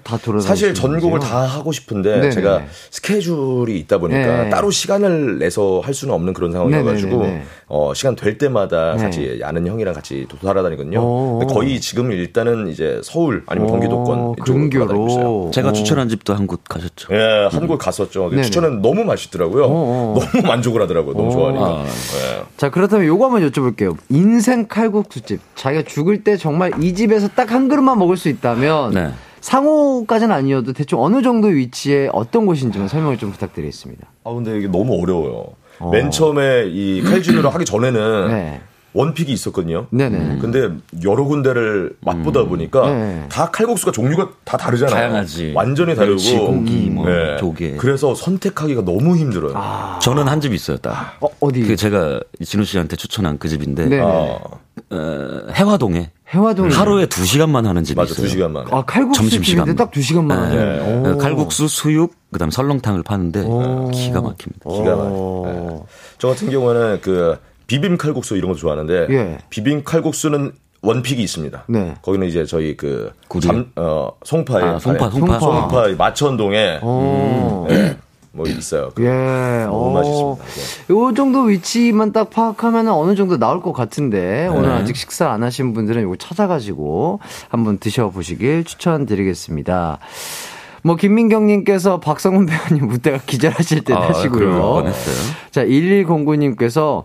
다 돌아 사실 전국을 다 하고 싶은데 네네. 제가 스케줄이 있다 보니까 네. 따로 시간을 내서 할 수는 없는 그런 상황이어 가지고 어, 시간 될 때마다 네. 같이 아는 형이랑 같이 돌아다니거든요. 거의 지금 일단은 이제 서울 아니면 경기도권 근교로 있어요. 제가 추천한 집도 한 곳 가셨죠. 예, 한 곳 갔었죠. 추천은 너무 맛있더라고요. 어어. 너무 만족을 하더라고요. 너무 좋아하니까. 아. 네. 자 그렇다면 요거 한번 여쭤볼게요. 인생 칼국수집 자기가 죽을 때 정말 이 집에서 딱 한 그릇만 먹을 수 있다면. 네. 상호까지는 아니어도 대충 어느 정도 위치에 어떤 곳인지만 설명을 좀 부탁드리겠습니다. 아 근데 이게 너무 어려워요. 어. 맨 처음에 이 칼질을 하기 전에는 네. 원픽이 있었거든요. 네네. 음. 근데 여러 군데를 맛보다 음. 보니까 네. 다 칼국수가 종류가 다 다르잖아요. 다양하지. 완전히 다르고. 고기, 뭐, 네. 조개. 그래서 선택하기가 너무 힘들어요. 아. 저는 한 집 있어요, 딱. 어, 디그 제가 진우 씨한테 추천한 그 집인데. 네. 어, 해화동에. 해화동 하루에 2시간만 하는 집이 맞아, 있어요. 2시간만. 아, 칼국수 집인데 딱 2시간만 네. 네. 칼국수, 수육, 그다음 설렁탕을 파는데 기가 막힙니다. 기가 막혀. 네. 저 같은 경우는 그 비빔 칼국수 이런 거 좋아하는데 예. 비빔 칼국수는 원픽이 있습니다. 네. 거기는 이제 저희 그 잠, 어, 송파에 아, 송파, 송파, 송파 마천동에 음, 네, 뭐 있어요. 예, 너무 오. 맛있습니다. 네. 요 정도 위치만 딱 파악하면 어느 정도 나올 것 같은데 네. 오늘 아직 식사 안 하신 분들은 이거 찾아가지고 한번 드셔보시길 추천드리겠습니다. 뭐 김민경님께서 박성훈 배우님 무대가 기절하실 때 아, 하시고요. 자 1109님께서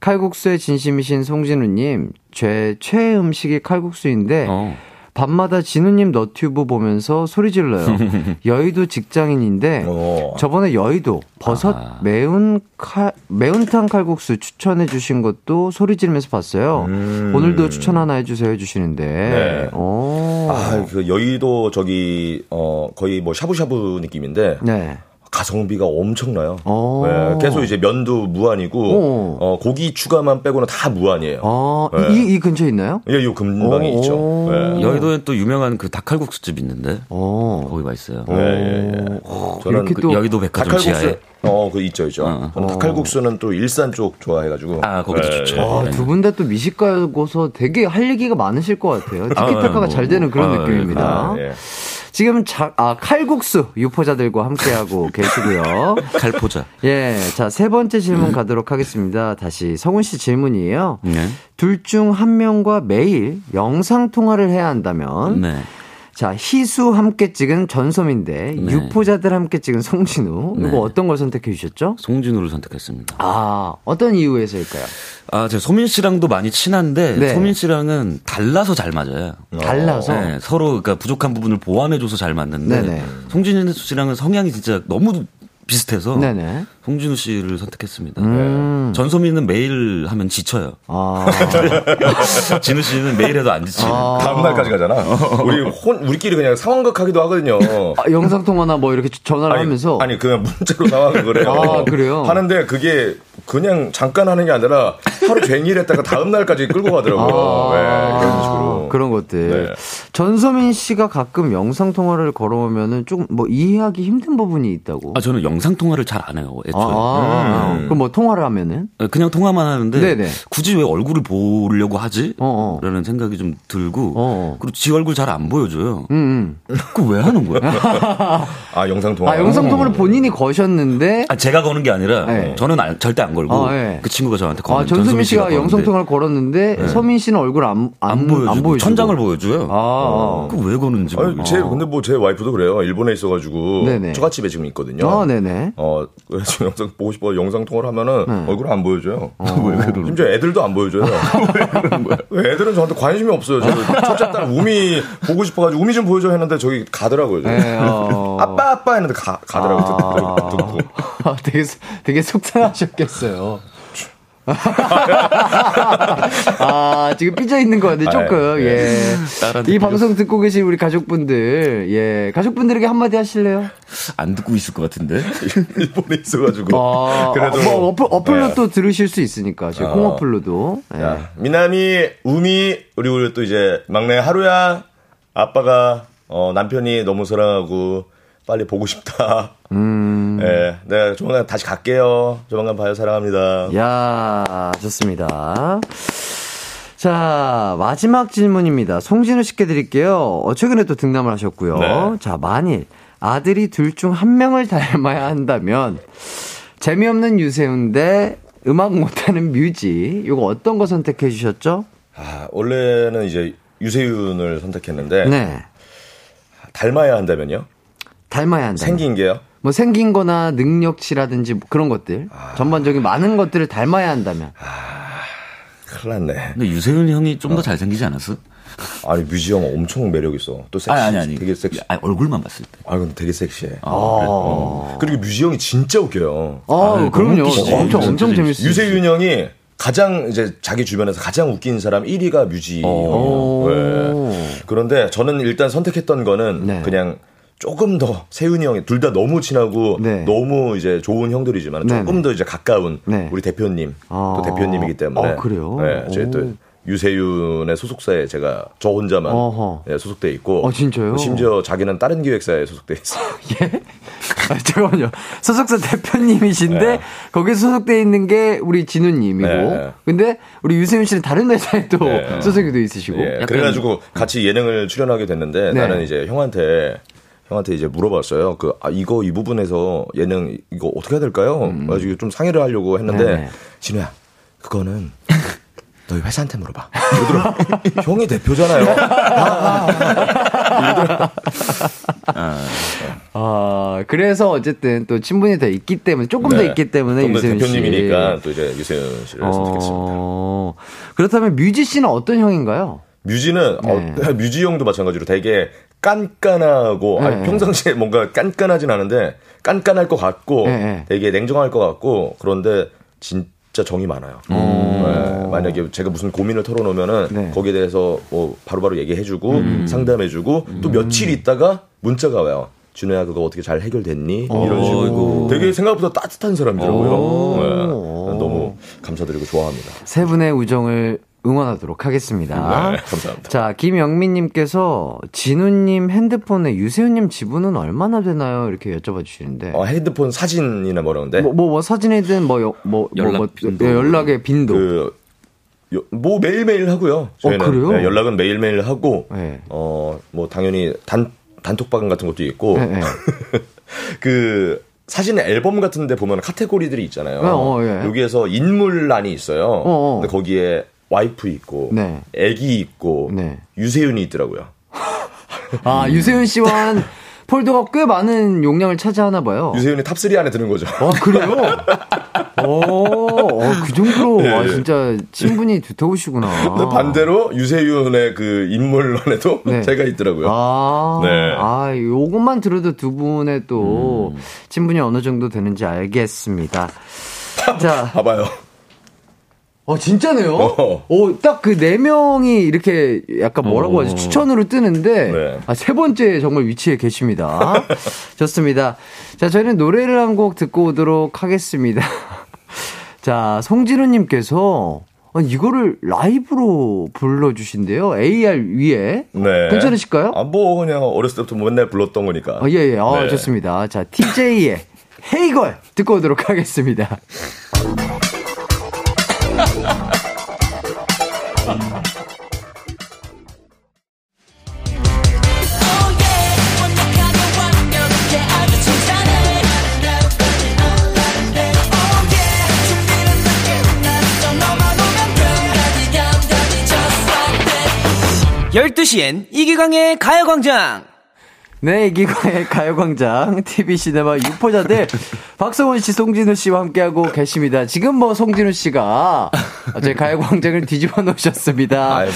칼국수의 진심이신 송진우님, 제 최애 음식이 칼국수인데, 어. 밤마다 진우님 너튜브 보면서 소리 질러요. 여의도 직장인인데 오. 어. 저번에 여의도 버섯 아. 매운 칼 매운탕 칼국수 추천해 주신 것도 소리 지르면서 봤어요. 음. 오늘도 추천 하나 해주세요 해주시는데. 네. 아그 여의도 저기 어 거의 뭐 샤브샤브 느낌인데. 네. 가성비가 엄청나요. 어. 네, 계속 이제 면도 무한이고 어. 어, 고기 추가만 빼고는 다 무한이에요. 아, 네. 이, 이 근처에 있나요? 예, 요 근방에 있죠. 네. 여의도에 또 유명한 그 닭칼국수 집 있는데 어. 거기 맛있어요. 네, 예, 예. 저는 그 여의도 백화점 지하에 어, 그 있죠, 있죠. 어. 저는 닭칼국수는 또 일산 쪽 좋아해가지고. 아, 거기도 네. 좋죠. 아, 두분 다 또 미식가고서 되게 할 얘기가 많으실 것 같아요. 티키타카가 아, 뭐, 잘 되는 그런 아, 느낌입니다. 아, 예. 지금 자, 아, 칼국수 유포자들과 함께하고 계시고요. 칼포자. 예. 자, 세 번째 질문 가도록 하겠습니다. 다시 성훈 씨 질문이에요. 네. 둘중 한 명과 매일 영상통화를 해야 한다면. 네. 자, 희수 함께 찍은 전소민데 네. 유포자들 함께 찍은 송진우. 네. 이거 어떤 걸 선택해 주셨죠? 송진우를 선택했습니다. 아, 어떤 이유에서일까요? 아, 제가 소민 씨랑도 많이 친한데 네. 소민 씨랑은 달라서 잘 맞아요. 달라서 네, 서로 그러니까 부족한 부분을 보완해줘서 잘 맞는데 네네. 송진우 씨랑은 성향이 진짜 너무 비슷해서 네네. 송진우 씨를 선택했습니다. 음. 네. 전소민은 매일 하면 지쳐요. 아. 진우 씨는 매일 해도 안 지치는. 아. 다음 날까지 가잖아. 우리 혼 우리끼리 그냥 상황극 하기도 하거든요. 아, 영상 통화나 뭐 이렇게 전화를 아니, 하면서 아니 그냥 문자로 상황을 그래요. 아, 그래요? 하는데 그게 그냥 잠깐 하는 게 아니라 하루 종일 했다가 다음 날까지 끌고 가더라고요. 아, 네, 이런 식으로. 그런 것들. 네. 전소민 씨가 가끔 영상 통화를 걸어오면은 좀뭐 이해하기 힘든 부분이 있다고. 아 저는 영상 통화를 잘 안 해요. 애초에. 아, 음. 그럼 뭐 통화를 하면은? 네, 그냥 통화만 하는데 네네. 굳이 왜 얼굴을 보려고 하지? 어어. 라는 생각이 좀 들고 어어. 그리고 지 얼굴 잘 안 보여줘요. 음, 음. 그거 왜 하는 거야? 아 영상 통화. 아 영상 통화를 본인이 거셨는데. 아 제가 거는 게 아니라 네. 저는 안, 절대 안 걸고 아, 네. 그 친구가 저한테 아, 전소민 씨가 영상 통화를 걸었는데 네. 서민 씨는 얼굴 안, 안, 안 보여주고, 안 보여주고. 천장을 보여줘요. 아, 어. 그왜 거는지. 아니, 제 근데 뭐 제 와이프도 그래요. 일본에 있어가지고 네네. 처갓집에 지금 있거든요. 아, 네네. 어 그래서 영상 보고 싶어 영상 통화를 하면은 네. 얼굴 안 보여줘요. 어. 왜 그러는? 심지어 애들도 안 보여줘요. 왜 그러는 거야? 애들은 저한테 관심이 없어요. 저 첫째 딸 우미 보고 싶어가지고 우미 좀 보여줘 했는데 저기 가더라고요. 네, 어... 아빠 아빠 했는데 가 가더라고요. 아... 듣고. 아, 되게 되게 속상하셨겠어요. 아, 지금 삐져 있는 거 같은데, 조금, 아, 예. 예. 이 방송 듣고 계신 우리 가족분들, 예. 가족분들에게 한마디 하실래요? 안 듣고 있을 것 같은데? 일본에 있어가지고. 아, 그래도. 뭐, 어플, 어플로 네. 또 들으실 수 있으니까, 제 어. 콩어플로도. 예. 야, 미나미, 우미, 우리 우리 또 이제 막내 하루야, 아빠가, 어, 남편이 너무 사랑하고, 빨리 보고 싶다. 음. 예, 네, 조만간 다시 갈게요. 조만간 봐요. 사랑합니다. 야, 좋습니다. 자, 마지막 질문입니다. 송진우 씨께 드릴게요. 어, 최근에 또 등남을 하셨고요. 네. 자, 만일 아들이 둘 중 한 명을 닮아야 한다면 재미없는 유세훈 대 음악 못하는 뮤지. 이거 어떤 거 선택해 주셨죠? 아, 원래는 이제 유세윤을 선택했는데 네. 닮아야 한다면요? 닮아야 한다. 생긴 게요? 뭐 생긴 거나 능력치라든지 뭐 그런 것들. 아... 전반적인 많은 것들을 닮아야 한다면. 아, 큰일 났네. 근데 유세윤 형이 좀더 어. 잘생기지 않았어? 아니 뮤지 형 엄청 매력 있어. 또 섹시. 아니 아니 아니. 되게 섹시. 아니, 얼굴만 봤을 때. 아 근데 되게 섹시해. 아, 어. 그리고 뮤지 형이 진짜 웃겨요. 아, 아 그럼요. 엄청 엄청 재밌어요. 유세윤 형이 가장 이제 자기 주변에서 가장 웃긴 사람 1위가 뮤지 형이에요. 네. 그런데 저는 일단 선택했던 거는 네. 그냥 조금 더 세훈이 형이 둘 다 너무 친하고 네. 너무 이제 좋은 형들이지만 네, 조금 네. 더 이제 가까운 네. 우리 대표님 아~ 또 대표님이기 때문에 아, 그래요? 네, 저희 또 유세윤의 소속사에 제가 저 혼자만 네, 소속돼 있고. 아, 진짜요? 심지어 자기는 다른 기획사에 소속돼 있어요. 예? 아, 잠깐만요. 소속사 대표님이신데 네. 거기에 소속돼 있는 게 우리 진우님이고. 네. 근데 우리 유세윤 씨는 다른 회사에 또 네. 소속이 돼 있으시고. 네. 그래가지고 같이 예능을 출연하게 됐는데 네. 나는 이제 형한테 형한테 이제 물어봤어요. 그, 아, 이거 이 부분에서 예능 이거 어떻게 해야 될까요? 음. 그래가지고 좀 상의를 하려고 했는데, 네. 진우야, 그거는 너희 회사한테 물어봐. 얘들아, 형이 대표잖아요. 아, 아, 아. 아, 그래서 어쨌든 또 친분이 더 있기 때문에, 조금 네. 더 있기 때문에 유세윤 씨. 대표님이니까 또 이제 유세윤 씨를 어... 선택했습니다. 그렇다면 뮤지 씨는 어떤 형인가요? 뮤지는 네. 어, 뮤지 형도 마찬가지로 되게 깐깐하고 네. 아니, 평상시에 뭔가 깐깐하진 않은데 깐깐할 것 같고 네. 되게 냉정할 것 같고 그런데 진짜 정이 많아요. 음. 네. 만약에 제가 무슨 고민을 털어놓으면은 네. 거기에 대해서 뭐 바로바로 얘기해주고 음. 상담해주고 또 며칠 있다가 문자가 와요. 준호야 그거 어떻게 잘 해결됐니? 어, 이런 식으로 되게 생각보다 따뜻한 사람이더라고요. 네. 너무 감사드리고 좋아합니다. 세 분의 우정을 응원하도록 하겠습니다. 네, 감사합니다. 자, 김영민님께서 진우님 핸드폰에 유세윤님 지분은 얼마나 되나요? 이렇게 여쭤봐 주시는데. 어, 핸드폰 사진이나 뭐라는데? 뭐, 뭐, 뭐 사진이든 뭐, 뭐, 뭐, 연락 뭐, 빈도. 네, 연락의 빈도. 그, 뭐 매일매일 하고요. 어, 저희는 어, 그래요? 네, 연락은 매일매일 하고 네. 어 뭐 당연히 단 단톡방 같은 것도 있고 네, 네. 그 사진 앨범 같은 데 보면 카테고리들이 있잖아요. 어, 예. 여기에서 인물란이 있어요. 어, 어. 근데 거기에 와이프 있고 네. 애기 있고 네. 유세윤이 있더라고요. 아 유세윤 씨와 폴더가 꽤 많은 용량을 차지하나 봐요. 유세윤이 탑3 안에 드는 거죠. 아, 그래요? 어, 그 정도로, 예, 와, 예. 진짜, 친분이 두터우시구나. 근데 반대로 유세윤의 그 인물란에도 네. 제가 있더라고요. 아, 네. 아, 요것만 들어도 두 분의 또, 음. 친분이 어느 정도 되는지 알겠습니다. 자. 봐봐요. 어, 진짜네요? 어, 어딱 그 네 명이 이렇게 약간 뭐라고 어. 하지? 추천으로 뜨는데, 네. 아, 세 번째 정말 위치에 계십니다. 좋습니다. 자, 저희는 노래를 한 곡 듣고 오도록 하겠습니다. 자, 송진우님께서, 아 이거를 라이브로 불러주신대요. AR 위에. 네. 괜찮으실까요? 아, 뭐, 그냥 어렸을 때부터 맨날 불렀던 거니까. 아, 예, 예. 아, 네. 좋습니다. 자, TJ의 헤이걸 듣고 오도록 하겠습니다. 12시엔 이기광의 가요광장! 네, 이기광의 가요광장, TV 시네마 유포자들, 박성훈 씨, 송진우 씨와 함께하고 계십니다. 지금 뭐 송진우 씨가 저희 가요광장을 뒤집어 놓으셨습니다. 아이고,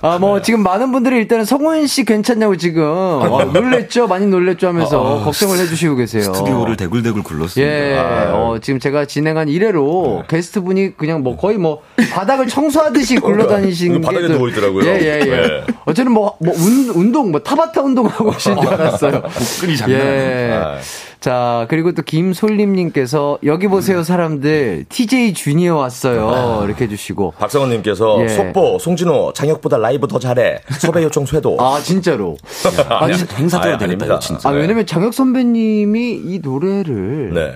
아, 뭐, 네. 지금 많은 분들이 일단은 성훈 씨 괜찮냐고 지금, 어, 놀랬죠? 많이 놀랬죠? 하면서 어, 걱정을 해주시고 계세요. 스튜디오를 대굴대굴 굴렀습니다. 예, 어, 지금 제가 진행한 이래로 네. 게스트 분이 그냥 뭐 거의 뭐 바닥을 청소하듯이 굴러다니신 게. 바닥에 누워 있더라고요. 예, 예, 예. 네. 어쨌든 뭐, 뭐, 운, 운동, 뭐 타바타 운동하고 오신 줄 알았어요. 복근이 장난 예. 아. 자, 그리고 또 김솔림님께서 여기 보세요, 사람들. TJ 주니어 왔어요. 아. 이렇게 해주시고. 박성원님께서 예. 속보, 송진호, 장혁보다 라이브 더 잘해. 섭외 요청 쇄도. 아, 진짜로. 아, 행사 떠야 되겠다, 진짜. 아, 왜냐면 장혁 선배님이 이 노래를. 네.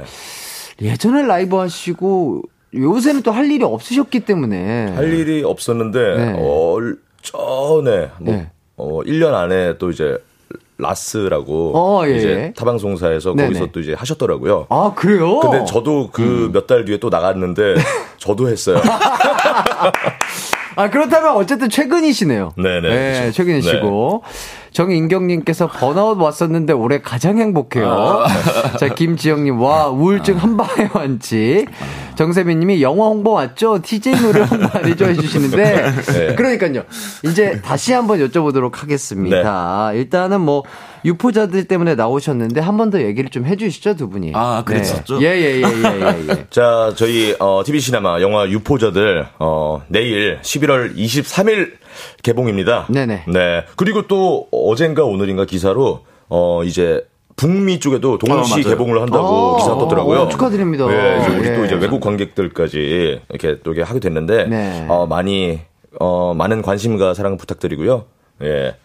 예전에 라이브 하시고 요새는 또 할 일이 없으셨기 때문에. 할 일이 없었는데, 네. 어, 전에, 뭐, 네. 어, 1년 안에 또 이제 라스라고 어, 예. 이제 타방송사에서 네네. 거기서 또 이제 하셨더라고요. 아 그래요? 근데 저도 그 몇달 음. 뒤에 또 나갔는데 저도 했어요. 아 그렇다면 어쨌든 최근이시네요. 네네. 네, 그렇죠. 최근이시고 네. 정인경님께서 번아웃 왔었는데 올해 가장 행복해요. 아. 자 김지영님 와 우울증 한 방에 완치. 정세민님이 영화 홍보 왔죠? TJ 노래 홍보 아니죠? 해주시는데 네. 그러니까요. 이제 다시 한번 여쭤보도록 하겠습니다. 네. 일단은 뭐 유포자들 때문에 나오셨는데 한 번 더 얘기를 좀 해주시죠 두 분이. 아 그랬었죠. 예예예예 네. 예, 예, 예, 예, 자 저희 어, TV 시네마 영화 유포자들 어, 내일 11월 23일 개봉입니다. 네네. 네 그리고 또 어젠가 오늘인가 기사로 어 이제 북미 쪽에도 동시 아, 개봉을 한다고 아, 기사 떴더라고요. 오, 축하드립니다. 네, 이제 우리 또 이제 외국 관객들까지 이렇게 또 이렇게 하게 됐는데 네. 어, 많이 어, 많은 관심과 사랑 부탁드리고요. 예.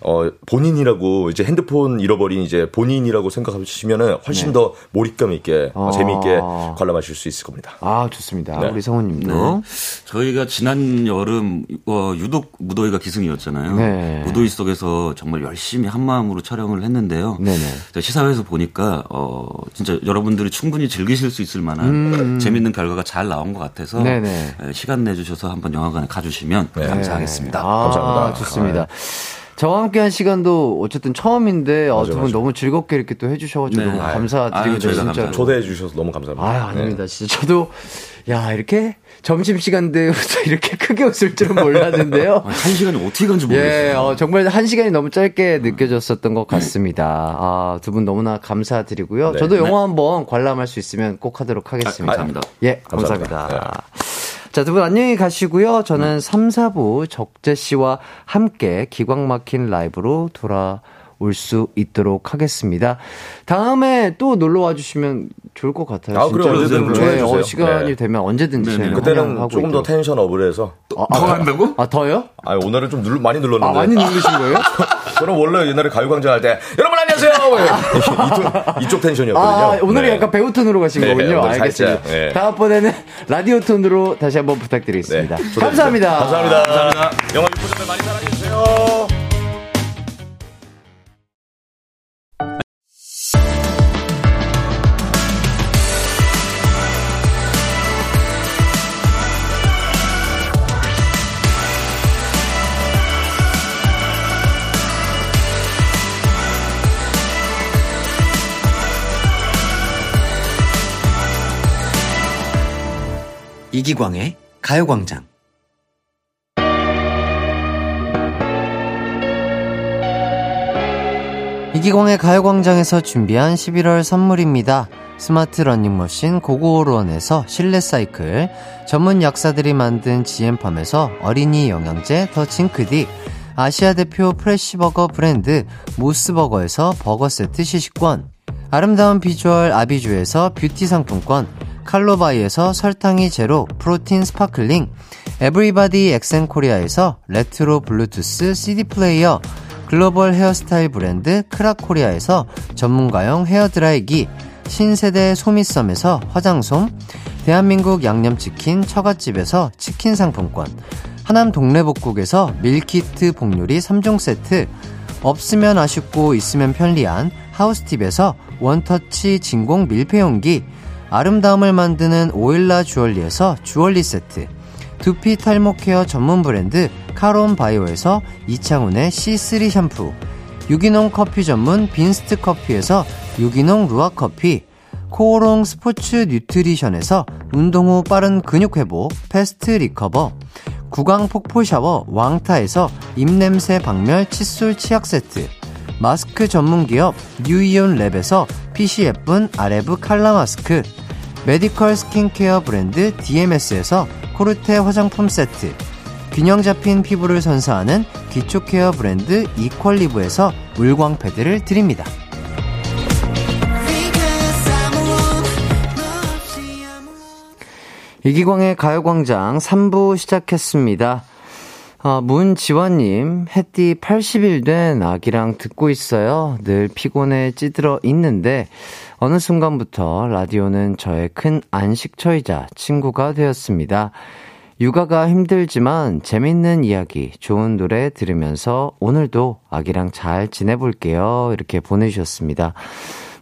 어, 본인이라고 이제 핸드폰 잃어버린 이제 본인이라고 생각하시면은 훨씬 네. 더 몰입감 있게 아. 재미있게 관람하실 수 있을 겁니다. 아 좋습니다. 네. 우리 성우님도 네. 저희가 지난 여름 어, 유독 무더위가 기승이었잖아요. 네. 무더위 속에서 정말 열심히 한 마음으로 촬영을 했는데요. 네네. 시사회에서 보니까 어, 진짜 여러분들이 충분히 즐기실 수 있을 만한 음. 재밌는 결과가 잘 나온 것 같아서 네네. 시간 내주셔서 한번 영화관에 가주시면 네. 감사하겠습니다. 아, 감사합니다. 좋습니다. 저와 함께 한 시간도 어쨌든 처음인데 어, 두분 너무 즐겁게 이렇게 또 해주셔가지고 네. 너무 감사드리고 진짜 초대해 주셔서 너무 감사합니다. 아 아닙니다. 네. 진짜 저도 야 이렇게 점심 시간대부터 이렇게 크게 웃을 줄은 몰랐는데요. 한 시간이 어떻게 간지 모르겠어요. 예, 어, 정말 한 시간이 너무 짧게 느껴졌었던 것 같습니다. 아, 두 분 너무나 감사드리고요. 네. 저도 영화 네. 한번 관람할 수 있으면 꼭 하도록 하겠습니다. 아, 감사합니다. 예, 감사합니다. 감사합니다. 자, 두 분 안녕히 가시고요. 저는 음. 3, 4부 적재 씨와 함께 기광 막힌 라이브로 돌아 올수 있도록 하겠습니다. 다음에 또 놀러 와 주시면 좋을 것 같아요. 아, 그래 언제든 네, 어, 시간이 네. 되면 언제든지 네, 그때는 조금 있도록. 더 텐션 업을 해서 아, 더 한다고? 아, 더요? 아, 오늘은 좀 눌, 많이 눌렀는데. 아, 많이 누르신 거예요? 저는 원래 옛날에 가요광장 할 때 여러분 안녕하세요. 이쪽, 이쪽 텐션이었거든요. 아, 오늘은 네. 약간 배우 톤으로 가신 네, 거군요. 알겠습니다. 살짝, 네. 다음번에는 라디오 톤으로 다시 한번 부탁드리겠습니다. 네, 감사합니다. 감사합니다. 감사합니다. 영화 유포점에 많이 사랑해주세요. 이기광의 가요광장 이기광의 가요광장에서 준비한 11월 선물입니다. 스마트 러닝머신 고고론에서 실내 사이클, 전문 약사들이 만든 지엠팜에서 어린이 영양제 더 징크디, 아시아 대표 프레시버거 브랜드 모스버거에서 버거 세트 시식권, 아름다운 비주얼 아비주에서 뷰티 상품권, 칼로바이에서 설탕이 제로 프로틴 스파클링, 에브리바디 엑센코리아에서 레트로 블루투스 CD 플레이어, 글로벌 헤어스타일 브랜드 크라코리아에서 전문가용 헤어드라이기, 신세대 소미썸에서 화장솜, 대한민국 양념치킨 처갓집에서 치킨 상품권, 하남 동래복국에서 밀키트 복요리 3종 세트, 없으면 아쉽고 있으면 편리한 하우스팁에서 원터치 진공 밀폐용기, 아름다움을 만드는 오일라 주얼리에서 주얼리 세트, 두피 탈모 케어 전문 브랜드 카론 바이오에서 이창훈의 C3 샴푸, 유기농 커피 전문 빈스트 커피에서 유기농 루아 커피, 코오롱 스포츠 뉴트리션에서 운동 후 빠른 근육 회복 패스트 리커버, 구강 폭포 샤워 왕타에서 입냄새 박멸 칫솔 치약 세트, 마스크 전문 기업 뉴이온 랩에서 핏이 예쁜 아레브 칼라 마스크, 메디컬 스킨케어 브랜드 DMS에서 코르테 화장품 세트, 균형 잡힌 피부를 선사하는 기초 케어 브랜드 이퀄리브에서 물광 패드를 드립니다. 이기광의 가요광장 3부 시작했습니다. 어, 문지원님, 햇띠 80일 된 아기랑 듣고 있어요. 늘 피곤해 찌들어 있는데, 어느 순간부터 라디오는 저의 큰 안식처이자 친구가 되었습니다. 육아가 힘들지만 재밌는 이야기, 좋은 노래 들으면서 오늘도 아기랑 잘 지내볼게요. 이렇게 보내주셨습니다.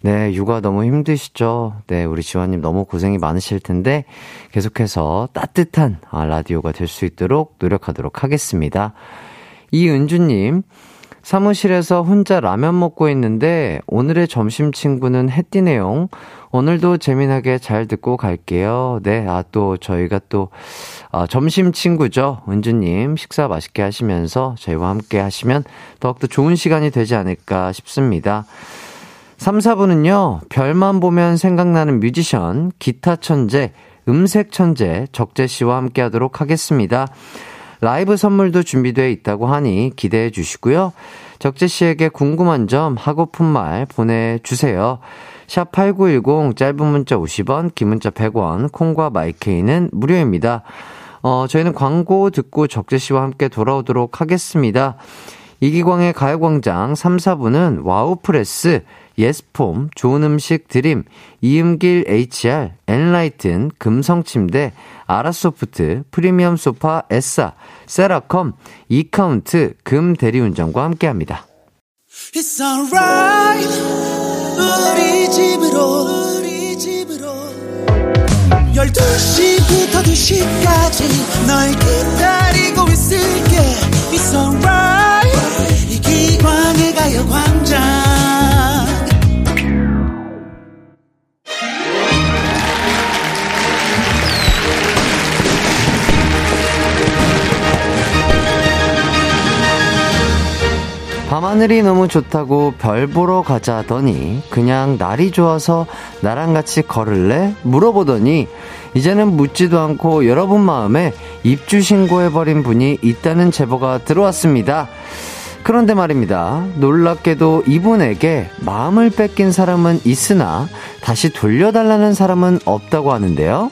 네, 육아 너무 힘드시죠? 네, 우리 지환님 너무 고생이 많으실 텐데 계속해서 따뜻한 아, 라디오가 될 수 있도록 노력하도록 하겠습니다. 이은주님, 사무실에서 혼자 라면 먹고 있는데 오늘의 점심 친구는 해띠네요. 오늘도 재미나게 잘 듣고 갈게요. 네, 아, 또 저희가 또, 아, 점심 친구죠. 은주님, 식사 맛있게 하시면서 저희와 함께 하시면 더욱더 좋은 시간이 되지 않을까 싶습니다. 3, 4부는요, 별만 보면 생각나는 뮤지션, 기타 천재, 음색 천재, 적재 씨와 함께 하도록 하겠습니다. 라이브 선물도 준비되어 있다고 하니 기대해 주시고요. 적재 씨에게 궁금한 점, 하고픈 말 보내주세요. 샵 8910, 짧은 문자 50원, 긴 문자 100원, 콩과 마이케이는 무료입니다. 어, 저희는 광고 듣고 적재 씨와 함께 돌아오도록 하겠습니다. 이기광의 가요광장 3, 4부는 와우프레스, 예스폼, 좋은 음식 드림, 이음길 HR, 엔라이튼, 금성침대, 아라소프트, 프리미엄 소파, 에싸, 세라컴, 이카운트, 금 대리운전과 함께합니다. It's alright. 우리 집으로, 우리 집으로. 12시부터 2시까지 널 기다리고 있을게. It's alright. 이기광의 가요광장. 밤하늘이 너무 좋다고 별 보러 가자더니 그냥 날이 좋아서 나랑 같이 걸을래? 물어보더니 이제는 묻지도 않고 여러분 마음에 입주 신고해버린 분이 있다는 제보가 들어왔습니다. 그런데 말입니다. 놀랍게도 이분에게 마음을 뺏긴 사람은 있으나 다시 돌려달라는 사람은 없다고 하는데요.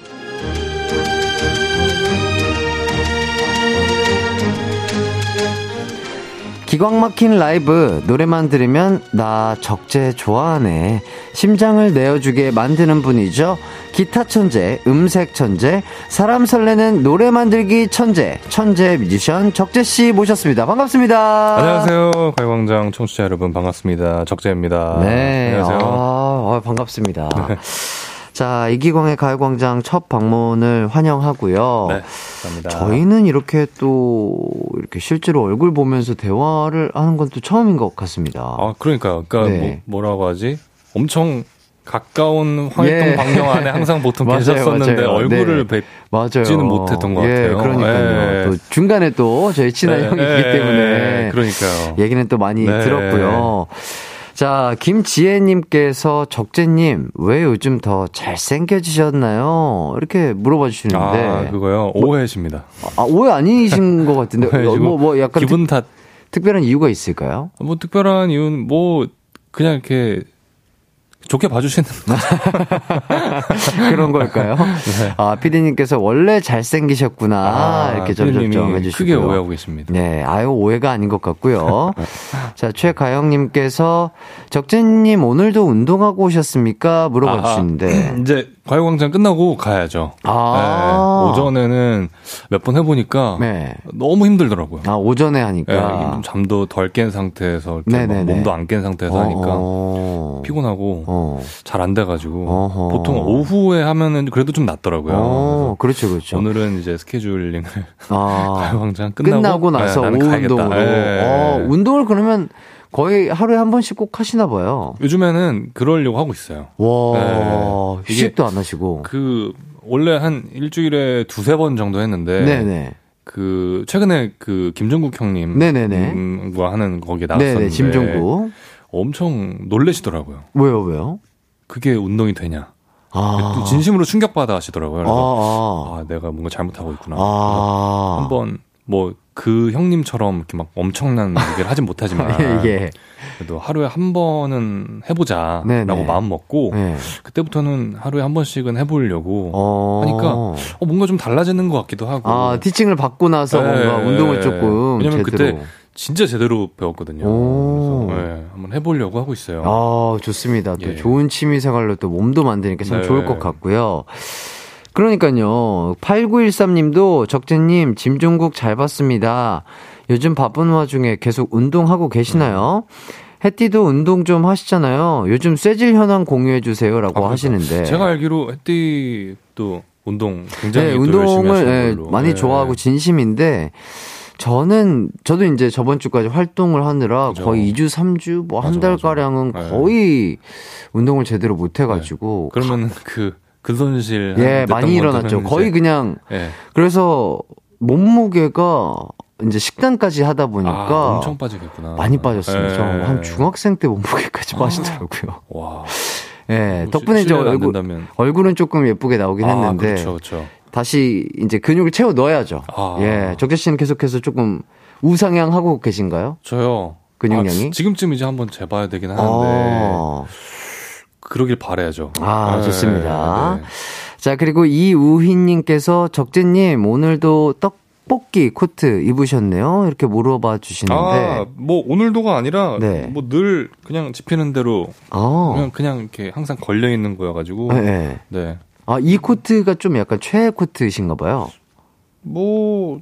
기광 막힌 라이브 노래만 들으면 나 적재 좋아하네. 심장을 내어주게 만드는 분이죠. 기타 천재 음색 천재 사람 설레는 노래 만들기 천재 천재 뮤지션 적재 씨 모셨습니다. 반갑습니다. 안녕하세요. 가요광장 청취자 여러분 반갑습니다. 적재입니다. 네. 안녕하세요. 아, 아 반갑습니다. 네. 자, 이기광의 가요광장 첫 방문을 환영하고요. 네, 감사합니다. 저희는 이렇게 또, 이렇게 실제로 얼굴 보면서 대화를 하는 건 또 처음인 것 같습니다. 아, 그러니까요. 그러니까 네. 뭐, 라고 하지? 엄청 가까운 활동 예. 반경 안에 항상 보통 맞아요, 계셨었는데 맞아요. 얼굴을 네. 뵙지는 못했던 것 예, 같아요. 그러니까요. 예. 또 중간에 또 저희 친한 네. 형이기 예, 때문에 그러니까요. 얘기는 또 많이 네. 들었고요. 자, 김지혜님께서 적재님, 왜 요즘 더 잘생겨지셨나요? 이렇게 물어봐 주시는데. 아, 그거요? 오해십니다. 아, 오해 아니신 것 같은데. 뭐, 뭐 약간. 기분 탓. 특별한 이유가 있을까요? 뭐 특별한 이유는 뭐, 그냥 이렇게 좋게 봐주시는 그런 걸까요? 네. 아 피디님께서 원래 잘생기셨구나 아, 이렇게 점점 해주시고 크게 오해하고 계십니다. 네, 아유 오해가 아닌 것 같고요. 자 최가영님께서 적재님 오늘도 운동하고 오셨습니까? 물어봐 아, 주시는데 이제 과요광장 끝나고 가야죠. 아~ 네, 오전에는 몇 번 해보니까 네. 너무 힘들더라고요. 아 오전에 하니까 네, 잠도 덜 깬 상태에서 몸도 안 깬 상태에서 하니까 어 피곤하고 어. 잘안 돼가지고 어허. 보통 오후에 하면은 그래도 좀 낫더라고요. 어, 그렇죠, 그렇죠. 오늘은 이제 스케줄링을 아, 가요광장 끝나고, 끝나고 나서 네, 오후 운동으로. 네. 어, 운동을 그러면 거의 하루에 한 번씩 꼭 하시나 봐요. 요즘에는 그러려고 하고 있어요. 와, 네. 휴식도 안 하시고. 그 원래 한 일주일에 두세 번 정도 했는데 네네. 그 최근에 그 김종국 형님 네네네.과 하는 거기에 나왔었는데 네네, 김종국 엄청 놀래시더라고요. 왜요, 왜요? 그게 운동이 되냐? 아. 진심으로 충격받아 하시더라고요. 그래서 아, 아. 아 내가 뭔가 잘못하고 있구나. 아. 한번 뭐 그 형님처럼 이렇게 막 엄청난 얘기를 하진 못하지만 예. 그래도 하루에 한 번은 해보자라고 네네. 마음 먹고 네. 그때부터는 하루에 한 번씩은 해보려고 어... 하니까 어, 뭔가 좀 달라지는 것 같기도 하고 아 티칭을 받고 나서 네. 뭔가 운동을 조금 왜냐면 제대로. 그때 진짜 제대로 배웠거든요. 그래서 네, 한번 해보려고 하고 있어요. 아 좋습니다. 또 예. 좋은 취미 생활로 또 몸도 만드니까 참 네. 좋을 것 같고요. 그러니까요. 8913님도 적재님 짐종국 잘 봤습니다. 요즘 바쁜 와중에 계속 운동하고 계시나요? 해띠도 운동 좀 하시잖아요. 요즘 쇠질 현황 공유해 주세요라고 아, 그러니까. 하시는데 제가 알기로 해띠도 운동 굉장히 네, 운동을 네, 많이 네. 좋아하고 진심인데 저는 저도 이제 저번 주까지 활동을 하느라 그죠. 거의 2주 3주 뭐 한 달 가량은 네. 거의 운동을 제대로 못 해가지고 네. 그러면 그 근손실 예 많이 일어났죠. 거의 그냥 예. 그래서 몸무게가 이제 식단까지 하다 보니까 아, 엄청 빠지겠구나. 많이 빠졌어요. 예. 한 중학생 때 몸무게까지 아. 빠지더라고요. 와. 예, 뭐 덕분에 이제 얼굴, 얼굴은 조금 예쁘게 나오긴 아, 했는데. 그렇죠, 그렇죠. 다시 이제 근육을 채워 넣어야죠. 아. 예, 적재 씨는 계속해서 조금 우상향 하고 계신가요? 저요. 근육량이? 아, 지금쯤 이제 한번 재봐야 되긴 하는데. 아. 그러길 바라야죠. 아, 네, 좋습니다. 네. 자, 그리고 이우희님께서 적재님, 오늘도 떡볶이 코트 입으셨네요. 이렇게 물어봐 주시는데. 아, 뭐, 오늘도가 아니라, 네. 뭐늘 그냥 집히는 대로. 아. 그냥, 그냥 이렇게 항상 걸려있는 거여가지고. 네. 네. 아, 이 코트가 좀 약간 최애 코트이신가 봐요. 뭐,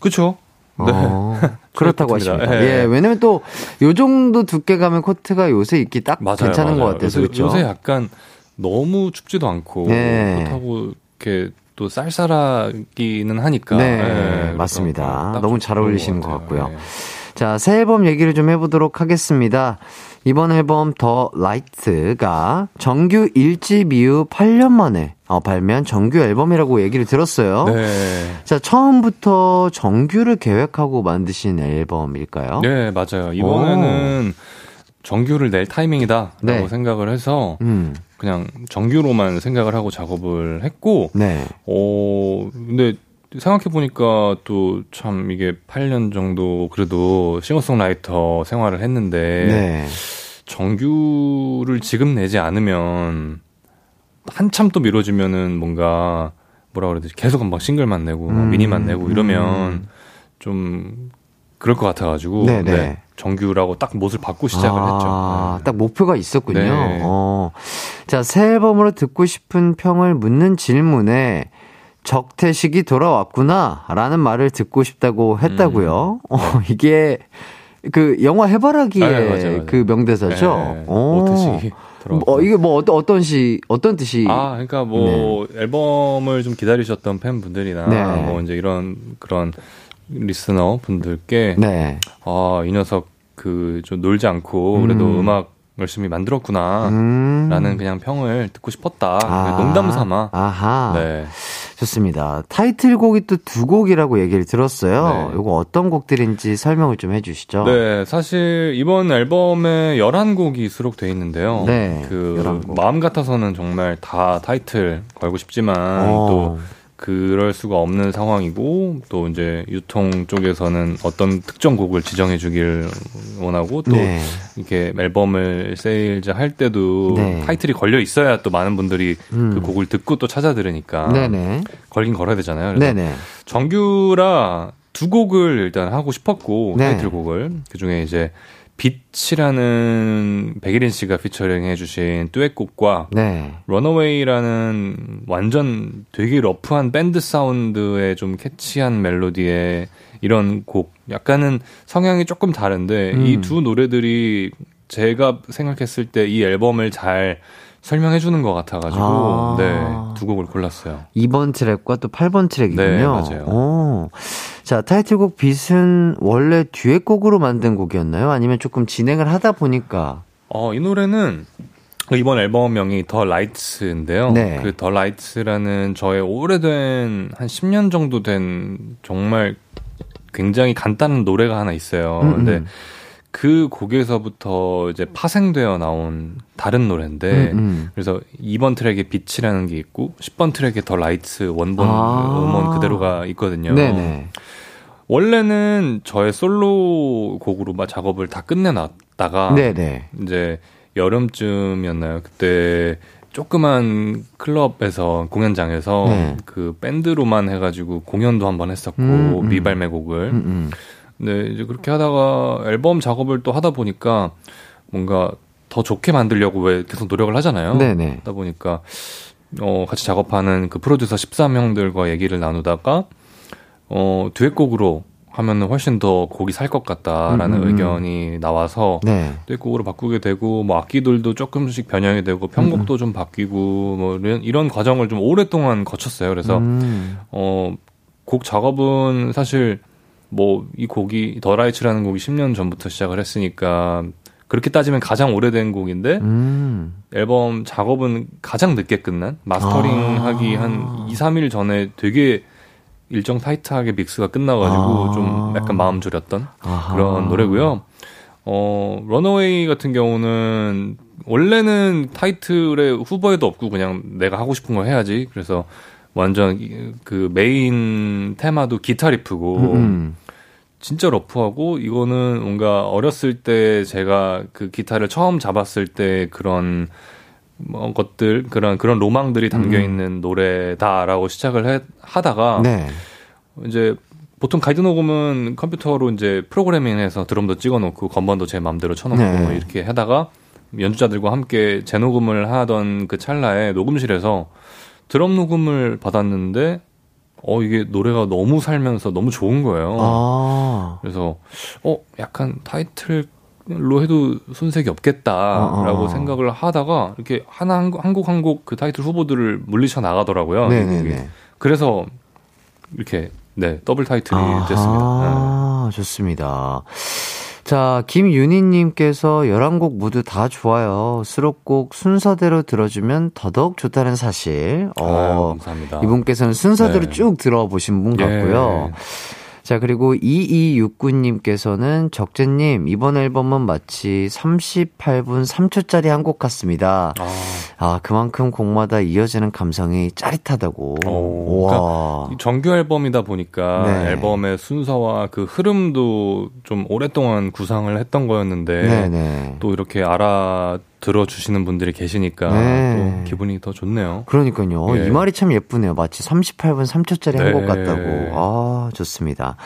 그쵸. 네. 어, 그렇다고 하십니다. 예. 예. 왜냐면 또 요 정도 두께 가면 코트가 요새 입기 딱 맞아요, 괜찮은 맞아요. 것 같아서 그렇죠. 요새 약간 너무 춥지도 않고 네. 그렇다고 이렇게 또 쌀쌀하기는 하니까. 네, 네 맞습니다. 너무 잘 어울리시는 것, 것 같고요. 네. 자, 새 앨범 얘기를 좀 해보도록 하겠습니다. 이번 앨범 The Light가 정규 1집 이후 8년 만에 어, 발매한 정규 앨범이라고 얘기를 들었어요. 네. 자, 처음부터 정규를 계획하고 만드신 앨범일까요? 네, 맞아요. 이번에는 오. 정규를 낼 타이밍이다라고 네. 생각을 해서 음. 그냥 정규로만 생각을 하고 작업을 했고, 네. 어, 근데 생각해 보니까 또 참 이게 8년 정도 그래도 싱어송라이터 생활을 했는데, 네. 정규를 지금 내지 않으면 한참 또 미뤄지면은 뭔가 뭐라 그래야 되지 계속 막 싱글만 내고 음, 미니만 내고 이러면 음. 좀 그럴 것 같아가지고 네네. 네, 정규라고 딱 못을 받고 시작을 아, 했죠. 네. 딱 목표가 있었군요. 네. 어. 자, 새 앨범으로 듣고 싶은 평을 묻는 질문에 적태식이 돌아왔구나 라는 말을 듣고 싶다고 했다고요. 음. 어, 이게 그 영화 해바라기의 아, 맞아, 맞아. 그 명대사죠. 네, 오태식이 어, 이게 뭐 어떤 어떤 시 어떤 뜻이? 아, 그러니까 뭐 네. 앨범을 좀 기다리셨던 팬분들이나 네. 뭐 이제 이런 그런 리스너 분들께 네. 아, 이 녀석 그 좀 놀지 않고 그래도 음. 악 열심히 만들었구나 음. 라는 그냥 평을 듣고 싶었다. 아. 농담 삼아. 아하. 네. 좋습니다. 타이틀곡이 또 두 곡이라고 얘기를 들었어요. 네. 이거 어떤 곡들인지 설명을 좀 해주시죠. 네, 사실 이번 앨범에 11곡이 수록되어 있는데요. 네, 그 마음 같아서는 정말 다 타이틀 걸고 싶지만 어. 또 그럴 수가 없는 상황이고 또 이제 유통 쪽에서는 어떤 특정 곡을 지정해 주길 원하고 또 네. 이렇게 앨범을 세일즈 할 때도 네. 타이틀이 걸려 있어야 또 많은 분들이 음. 그 곡을 듣고 또 찾아 들으니까 네네. 걸긴 걸어야 되잖아요. 네네. 정규라 두 곡을 일단 하고 싶었고 네. 타이틀곡을 그 중에 이제 빛이라는 백예린 씨가 피처링 해 주신 듀엣곡과 네. Runaway라는 완전 되게 러프한 밴드 사운드의 좀 catchy한 멜로디의 이런 곡 약간은 성향이 조금 다른데 음. 이 두 노래들이 제가 생각했을 때 이 앨범을 잘 설명해 주는 것 같아가지고 아. 네 두 곡을 골랐어요. 2번 트랙과 또 8번 트랙이군요. 네 맞아요. 오. 자 타이틀곡 빛은 원래 듀엣곡으로 만든 곡이었나요? 아니면 조금 진행을 하다 보니까? 어 이 노래는 이번 앨범명이 The Light인데요. 네. 그 The Light라는 저의 오래된 한 10년 정도 된 정말 굉장히 간단한 노래가 하나 있어요. 음, 근데 음. 그 곡에서부터 이제 파생되어 나온 다른 노래인데 음, 음. 그래서 2번 트랙에 빛이라는 게 있고 10번 트랙에 The Light 원본 아~ 음원 그대로가 있거든요. 네네. 원래는 저의 솔로 곡으로 막 작업을 다 끝내놨다가 네네. 이제 여름쯤이었나요? 그때 조그만 클럽에서 공연장에서 네. 그 밴드로만 해가지고 공연도 한번 했었고 음, 음. 미발매곡을 음, 음. 네, 이제 그렇게 하다가 앨범 작업을 또 하다 보니까 뭔가 더 좋게 만들려고 왜 계속 노력을 하잖아요. 네네. 하다 보니까 어 같이 작업하는 그 프로듀서 13형들과 얘기를 나누다가 어 듀엣곡으로 하면은 훨씬 더 곡이 살 것 같다라는 음, 음, 음. 의견이 나와서 네. 듀엣곡으로 바꾸게 되고 뭐 악기들도 조금씩 변형이 되고 편곡도 음. 좀 바뀌고 뭐 이런 이런 과정을 좀 오랫동안 거쳤어요. 그래서 음. 어곡 작업은 사실 뭐 이 곡이 더 라이츠라는 곡이 10년 전부터 시작을 했으니까 그렇게 따지면 가장 오래된 곡인데 음. 앨범 작업은 가장 늦게 끝난 마스터링 아. 하기 한 2, 3일 전에 되게 일정 타이트하게 믹스가 끝나가지고 아. 좀 약간 마음 졸였던 아하. 그런 노래고요. 어, 런어웨이 같은 경우는 원래는 타이틀의 후보에도 없고 그냥 내가 하고 싶은 걸 해야지. 그래서 완전 그 메인 테마도 기타 riff고 음. 음. 진짜 러프하고 이거는 뭔가 어렸을 때 제가 그 기타를 처음 잡았을 때 그런 뭐 것들 그런 그런 로망들이 담겨 음. 있는 음. 노래다라고 시작을 해, 하다가 네. 이제 보통 가이드 녹음은 컴퓨터로 이제 프로그래밍해서 드럼도 찍어놓고 건반도 제 마음대로 쳐놓고 네. 뭐 이렇게 하다가 연주자들과 함께 재녹음을 하던 그 찰나에 녹음실에서 드럼 녹음을 받았는데 어 이게 노래가 너무 살면서 너무 좋은 거예요. 아. 그래서 어 약간 타이틀로 해도 손색이 없겠다라고 아. 생각을 하다가 이렇게 하나 한곡한곡그 타이틀 후보들을 물리쳐 나가더라고요. 네네네. 그래서 이렇게 네 더블 타이틀이 아. 됐습니다. 네. 좋습니다. 자, 김윤희님께서 11곡 모두 다 좋아요. 수록곡 순서대로 들어주면 더더욱 좋다는 사실. 어, 감사합니다. 이분께서는 순서대로 네. 쭉 들어보신 분 같고요. 예. 자, 그리고 2269님께서는 적재님, 이번 앨범은 마치 38분 3초짜리 한 곡 같습니다. 아. 아, 그만큼 곡마다 이어지는 감성이 짜릿하다고. 오, 그러니까 정규 앨범이다 보니까 네. 앨범의 순서와 그 흐름도 좀 오랫동안 구상을 했던 거였는데 네네. 네. 또 이렇게 알아 들어주시는 분들이 계시니까 네. 또 기분이 더 좋네요. 그러니까요. 예. 이 말이 참 예쁘네요. 마치 38분 3초짜리 네. 한곡 같다고. 아, 좋습니다.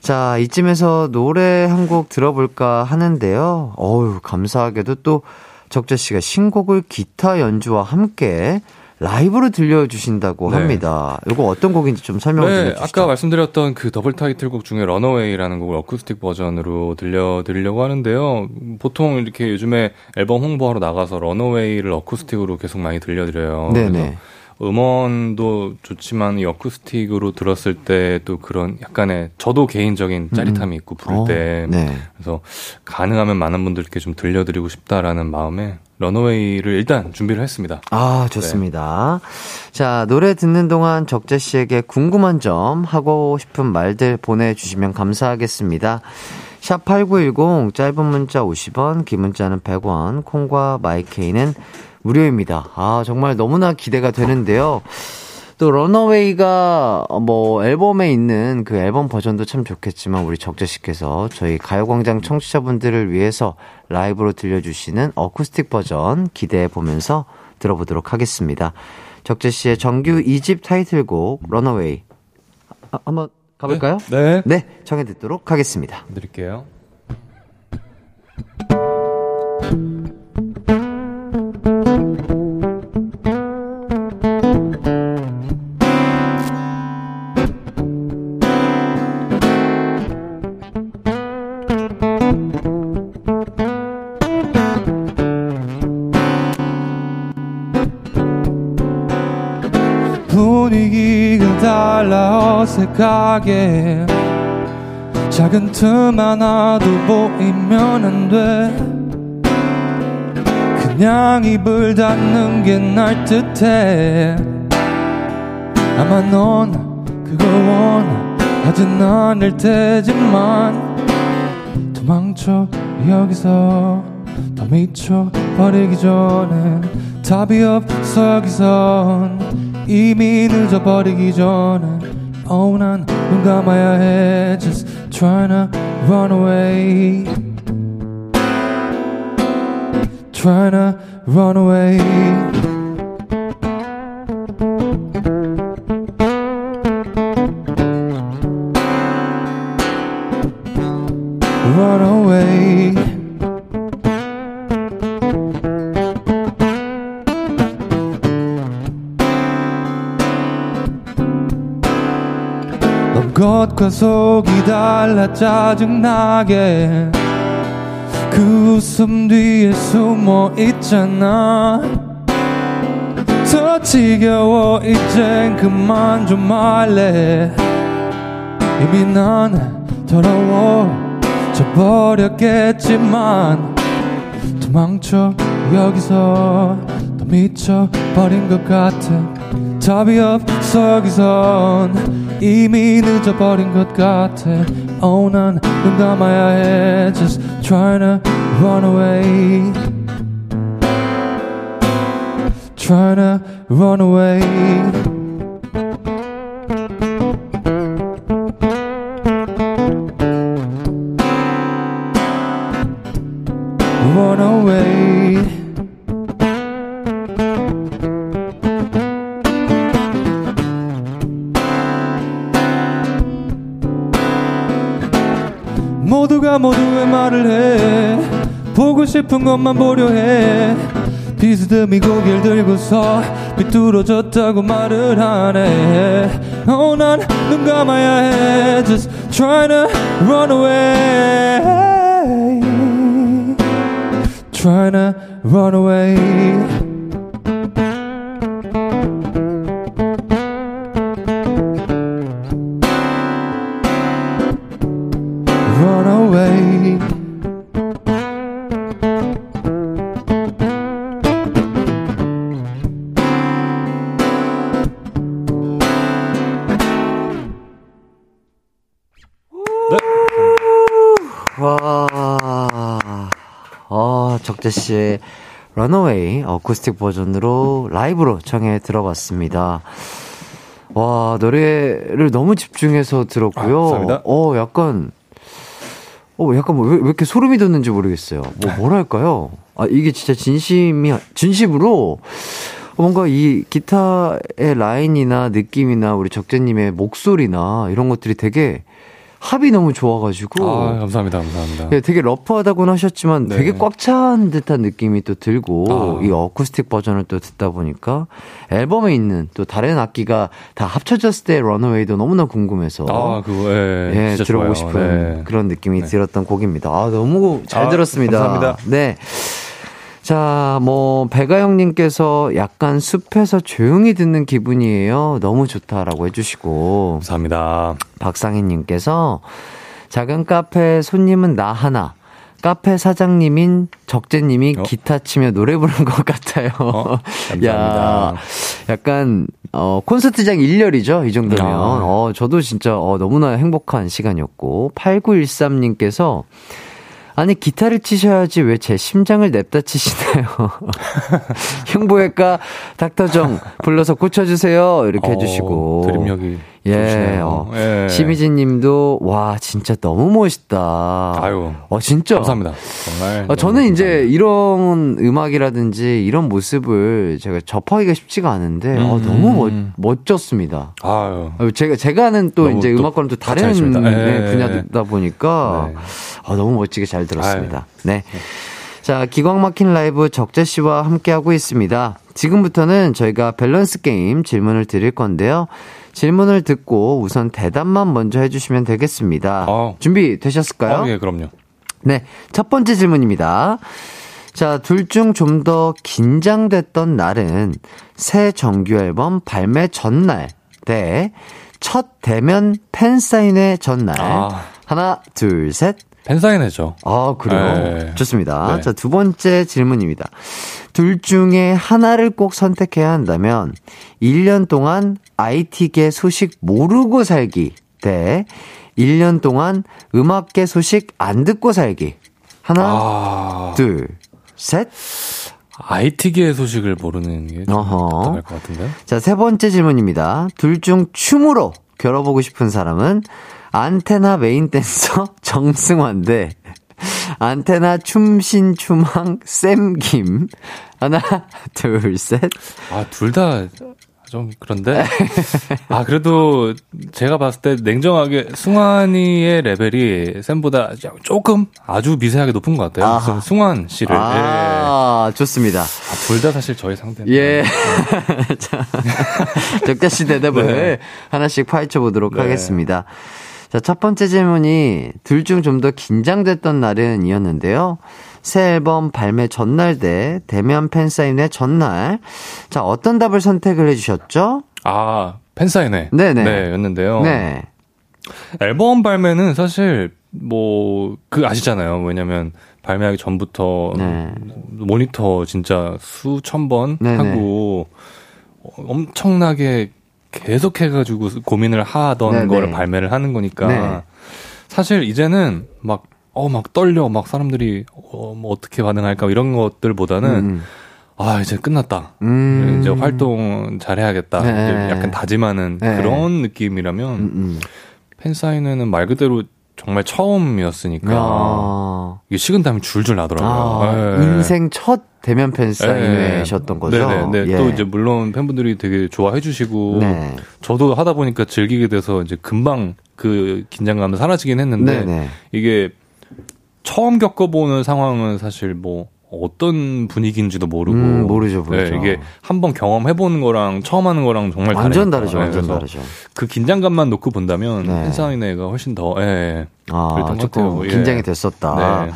자, 이쯤에서 노래 한 곡 들어볼까 하는데요. 어우, 감사하게도 또 적재 씨가 신곡을 기타 연주와 함께 라이브로 들려주신다고 네. 합니다. 이거 어떤 곡인지 좀 설명을 네, 주시죠. 아까 말씀드렸던 그 더블 타이틀곡 중에 Runaway라는 곡을 어쿠스틱 버전으로 들려드리려고 하는데요. 보통 이렇게 요즘에 앨범 홍보하러 나가서 Runaway를 어쿠스틱으로 계속 많이 들려드려요. 네네. 음원도 좋지만 이 어쿠스틱으로 들었을 때 또 그런 약간의 저도 개인적인 음. 짜릿함이 있고 부를 어, 때 네. 그래서 가능하면 많은 분들께 좀 들려드리고 싶다라는 마음에 런어웨이를 일단 준비를 했습니다. 아 좋습니다. 네. 자 노래 듣는 동안 적재 씨에게 궁금한 점 하고 싶은 말들 보내주시면 감사하겠습니다. 샵8910 짧은 문자 50원 긴 문자는 100원 콩과 마이케이는 무료입니다. 아, 정말 너무나 기대가 되는데요. 또 런어웨이가 뭐 앨범에 있는 그 앨범 버전도 참 좋겠지만 우리 적재 씨께서 저희 가요광장 청취자분들을 위해서 라이브로 들려주시는 어쿠스틱 버전 기대해 보면서 들어보도록 하겠습니다. 적재 씨의 정규 2집 타이틀곡 런어웨이 아, 한번 가볼까요? 네. 네. 네, 청해 듣도록 하겠습니다. 드릴게요. 어색하게 작은 틈 하나도 보이면 안 돼. 그냥 입을 닫는 게 날 듯해. 아마 넌 그걸 원하진 않을 테지만 도망쳐. 여기서 더 미쳐버리기 전에 답이 없어. 여기선 이미 늦어버리기 전에 Oh, 난눈 감아야 해 Just trying to run away Trying to run away 겉과 속이 달라 짜증나게. 그 웃음 뒤에 숨어 있잖아. 더 지겨워 이젠 그만 좀 할래. 이미 난 더러워져 버렸겠지만. 도망쳐 여기서 더 미쳐버린 것 같아 답이 없어 여기선 이미 늦어버린 것 같아 Oh 난눈 감아야 해 Just trying to run away Trying to run away 싶은 것만 보려 해 비스듬히 고개를 들고서 비뚤어졌다고 말을 하네 oh, 난눈 감아야 해 Just trying to run away Trying to run away 적재 씨의 런어웨이 어쿠스틱 버전으로 라이브로 청해 들어봤습니다. 와, 노래를 너무 집중해서 들었고요. 아, 감사합니다. 어, 약간, 어, 약간 뭐, 왜, 왜 이렇게 소름이 돋는지 모르겠어요. 뭐, 뭐랄까요? 아, 이게 진짜 진심이, 진심으로, 뭔가 이 기타의 라인이나 느낌이나 우리 적재님의 목소리나 이런 것들이 되게 합이 너무 좋아가지고. 아, 감사합니다, 감사합니다. 네, 되게 러프하다고는 하셨지만 네. 되게 꽉 찬 듯한 느낌이 또 들고, 아. 이 어쿠스틱 버전을 또 듣다 보니까 앨범에 있는 또 다른 악기가 다 합쳐졌을 때 런어웨이도 너무나 궁금해서. 아, 그거, 예. 예 들어보고 좋아요. 싶은 네. 그런 느낌이 네. 들었던 곡입니다. 아, 너무 잘 아, 들었습니다. 감사합니다. 네. 자, 뭐, 배가영님께서 약간 숲에서 조용히 듣는 기분이에요. 너무 좋다라고 해주시고. 감사합니다. 박상희님께서 작은 카페 손님은 나 하나. 카페 사장님인 적재님이 어? 기타 치며 노래 부르는 것 같아요. 어? 감사합니다. 야, 약간, 어, 콘서트장 1열이죠? 이 정도면. 아. 어, 저도 진짜, 어, 너무나 행복한 시간이었고. 8913님께서 아니 기타를 치셔야지 왜 제 심장을 냅다 치시나요? 흉부외과 닥터정 불러서 고쳐주세요. 이렇게 어, 해주시고. 드림력이 예, 어. 예. 심희진 님도, 와, 진짜 너무 멋있다. 아유. 어, 진짜. 감사합니다. 정말. 어, 저는 감사합니다. 이제 이런 음악이라든지 이런 모습을 제가 접하기가 쉽지가 않은데, 어, 음. 어, 너무 멋, 멋졌습니다. 아유. 어, 제가, 제가 하는 또 이제 음악과는 또 다른 네, 분야다 보니까, 네. 어, 너무 멋지게 잘 들었습니다. 아유. 네. 자, 기광 막힌 라이브 적재 씨와 함께하고 있습니다. 지금부터는 저희가 밸런스 게임 질문을 드릴 건데요. 질문을 듣고 우선 대답만 먼저 해주시면 되겠습니다. 어. 준비 되셨을까요? 어, 예, 그럼요. 네. 첫 번째 질문입니다. 자, 둘 중 좀 더 긴장됐던 날은 새 정규 앨범 발매 전날 대 첫 대면 팬사인회 전날. 아. 하나, 둘, 셋. 팬사인회죠. 아, 그래요? 네. 좋습니다. 네. 자, 두 번째 질문입니다. 둘 중에 하나를 꼭 선택해야 한다면 1년 동안 IT계 소식 모르고 살기 대 1년 동안 음악계 소식 안 듣고 살기. 하나, 아... 둘, 셋. IT계 소식을 모르는 게 답답할 것 같은데. 자, 세 번째 질문입니다. 둘 중 춤으로 겨뤄보고 싶은 사람은 안테나 메인 댄서 정승환 대 안테나 춤신 춤왕 쌤김. 하나, 둘, 셋. 아, 둘 다 좀 그런데. 아, 그래도 제가 봤을 때 냉정하게 승환이의 레벨이 쌤보다 조금 아주 미세하게 높은 것 같아요. 아하. 승환 씨를. 아, 예. 좋습니다. 아, 둘 다 사실 저희 상대는. 예. 자, 적자 씨 대답을 네. 하나씩 파헤쳐 보도록 네. 하겠습니다. 자, 첫 번째 질문이 둘 중 좀 더 긴장됐던 날은 이었는데요. 새 앨범 발매 전날 대 대면 팬사인회 전날. 자, 어떤 답을 선택을 해주셨죠? 아, 팬사인회. 네네. 네, 였는데요. 네. 앨범 발매는 사실 뭐, 그 아시잖아요. 왜냐면 발매하기 전부터 네. 모니터 진짜 수천 번 네네. 하고 엄청나게 계속 해가지고 고민을 하던 네네. 거를 발매를 하는 거니까 네. 사실 이제는 막 어, 막 떨려. 막 사람들이, 어, 뭐 어떻게 반응할까. 이런 것들보다는, 음. 아, 이제 끝났다. 음. 이제 활동 잘해야겠다. 네. 약간 다짐하는 네. 그런 느낌이라면, 음, 음. 팬사인회는 말 그대로 정말 처음이었으니까, 아. 이게 식은땀이 줄줄 나더라고요. 아, 네. 인생 첫 대면 팬사인회셨던 네. 거죠? 네네. 네. 예. 또 이제 물론 팬분들이 되게 좋아해 주시고, 네. 저도 하다 보니까 즐기게 돼서 이제 금방 그 긴장감은 사라지긴 했는데, 네네. 이게 처음 겪어보는 상황은 사실 뭐 어떤 분위기인지도 모르고 음, 모르죠, 모르죠. 네, 이게 한번 경험해 보는 거랑 처음 하는 거랑 정말 완전 다르죠, 네, 완전 다르죠. 그 긴장감만 놓고 본다면 네. 팬사인회가 훨씬 더 예, 예. 아, 조금 예. 긴장이 됐었다. 네.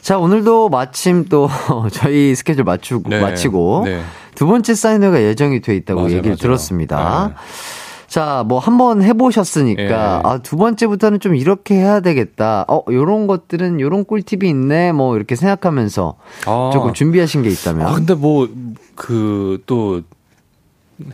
자 오늘도 마침 또 저희 스케줄 맞추고 네. 마치고 네. 두 번째 사인회가 예정이 돼 있다고 맞아, 얘기를 맞아. 들었습니다. 네. 자, 뭐 한번 해보셨으니까 예. 아, 두 번째부터는 좀 이렇게 해야 되겠다. 어, 요런 것들은 요런 꿀팁이 있네. 뭐 이렇게 생각하면서 아. 조금 준비하신 게 있다면. 아, 근데 뭐 그 또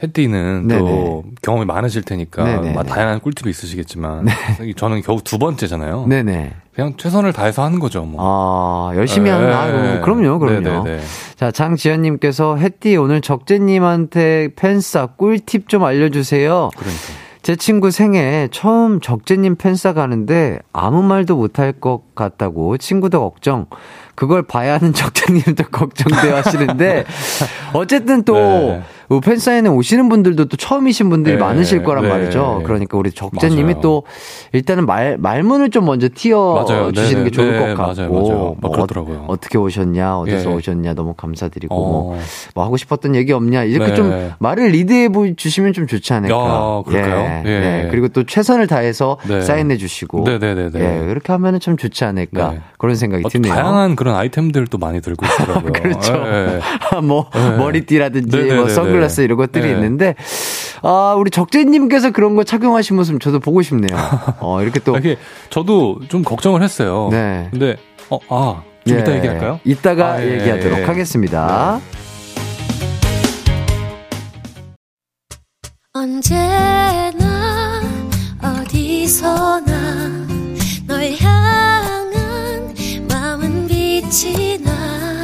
햇띠는 또 경험이 많으실 테니까 막 다양한 꿀팁이 있으시겠지만 네. 저는 겨우 두 번째잖아요. 네네. 그냥 최선을 다해서 하는 거죠. 뭐. 아 열심히 하는 아 네. 그럼요, 그럼요. 네네네. 자 장지연님께서 햇띠 오늘 적재님한테 팬싸 꿀팁 좀 알려주세요. 그러니까. 제 친구 생에 처음 적재님 팬싸 가는데 아무 말도 못할 것 같다고 친구도 걱정. 그걸 봐야 하는 적장님도 걱정되어 하시는데 어쨌든 또 네. 그 팬사인회 오시는 분들도 또 처음이신 분들이 네. 많으실 거란 네. 말이죠. 그러니까 우리 적재님이 또 일단은 말 말문을 좀 먼저 튀어 맞아요. 주시는 게 좋을 네. 것 같고 맞아요. 맞아요. 뭐. 어, 떻게 오셨냐, 어디서 예. 오셨냐 너무 감사드리고 어. 뭐, 뭐, 하고 싶었던 얘기 없냐 이렇게 네. 좀 말을 리드해 주시면 좀 좋지 않을까. 야, 그럴까요? 예. 예. 네. 그리고 또 최선을 다해서 네. 사인해 주시고, 네네네. 예. 이렇게 하면은 참 좋지 않을까 네. 그런 생각이 어, 드네요. 다양한 그런 아이템들도 많이 들고 있더라고요. 그렇죠. 예. 뭐 머리띠라든지 뭐 선글 선글라스 이런 것들이 네. 있는데 아 우리 적재님께서 그런 거 착용하신 모습 저도 보고 싶네요. 어 이렇게 또 이게 저도 좀 걱정을 했어요. 네. 근데 어아 좀 예. 이따 얘기할까요? 이따가 아, 예. 얘기하도록 예. 하겠습니다. 네. 언제나 어디서나 널 향한 마음은 빛이 나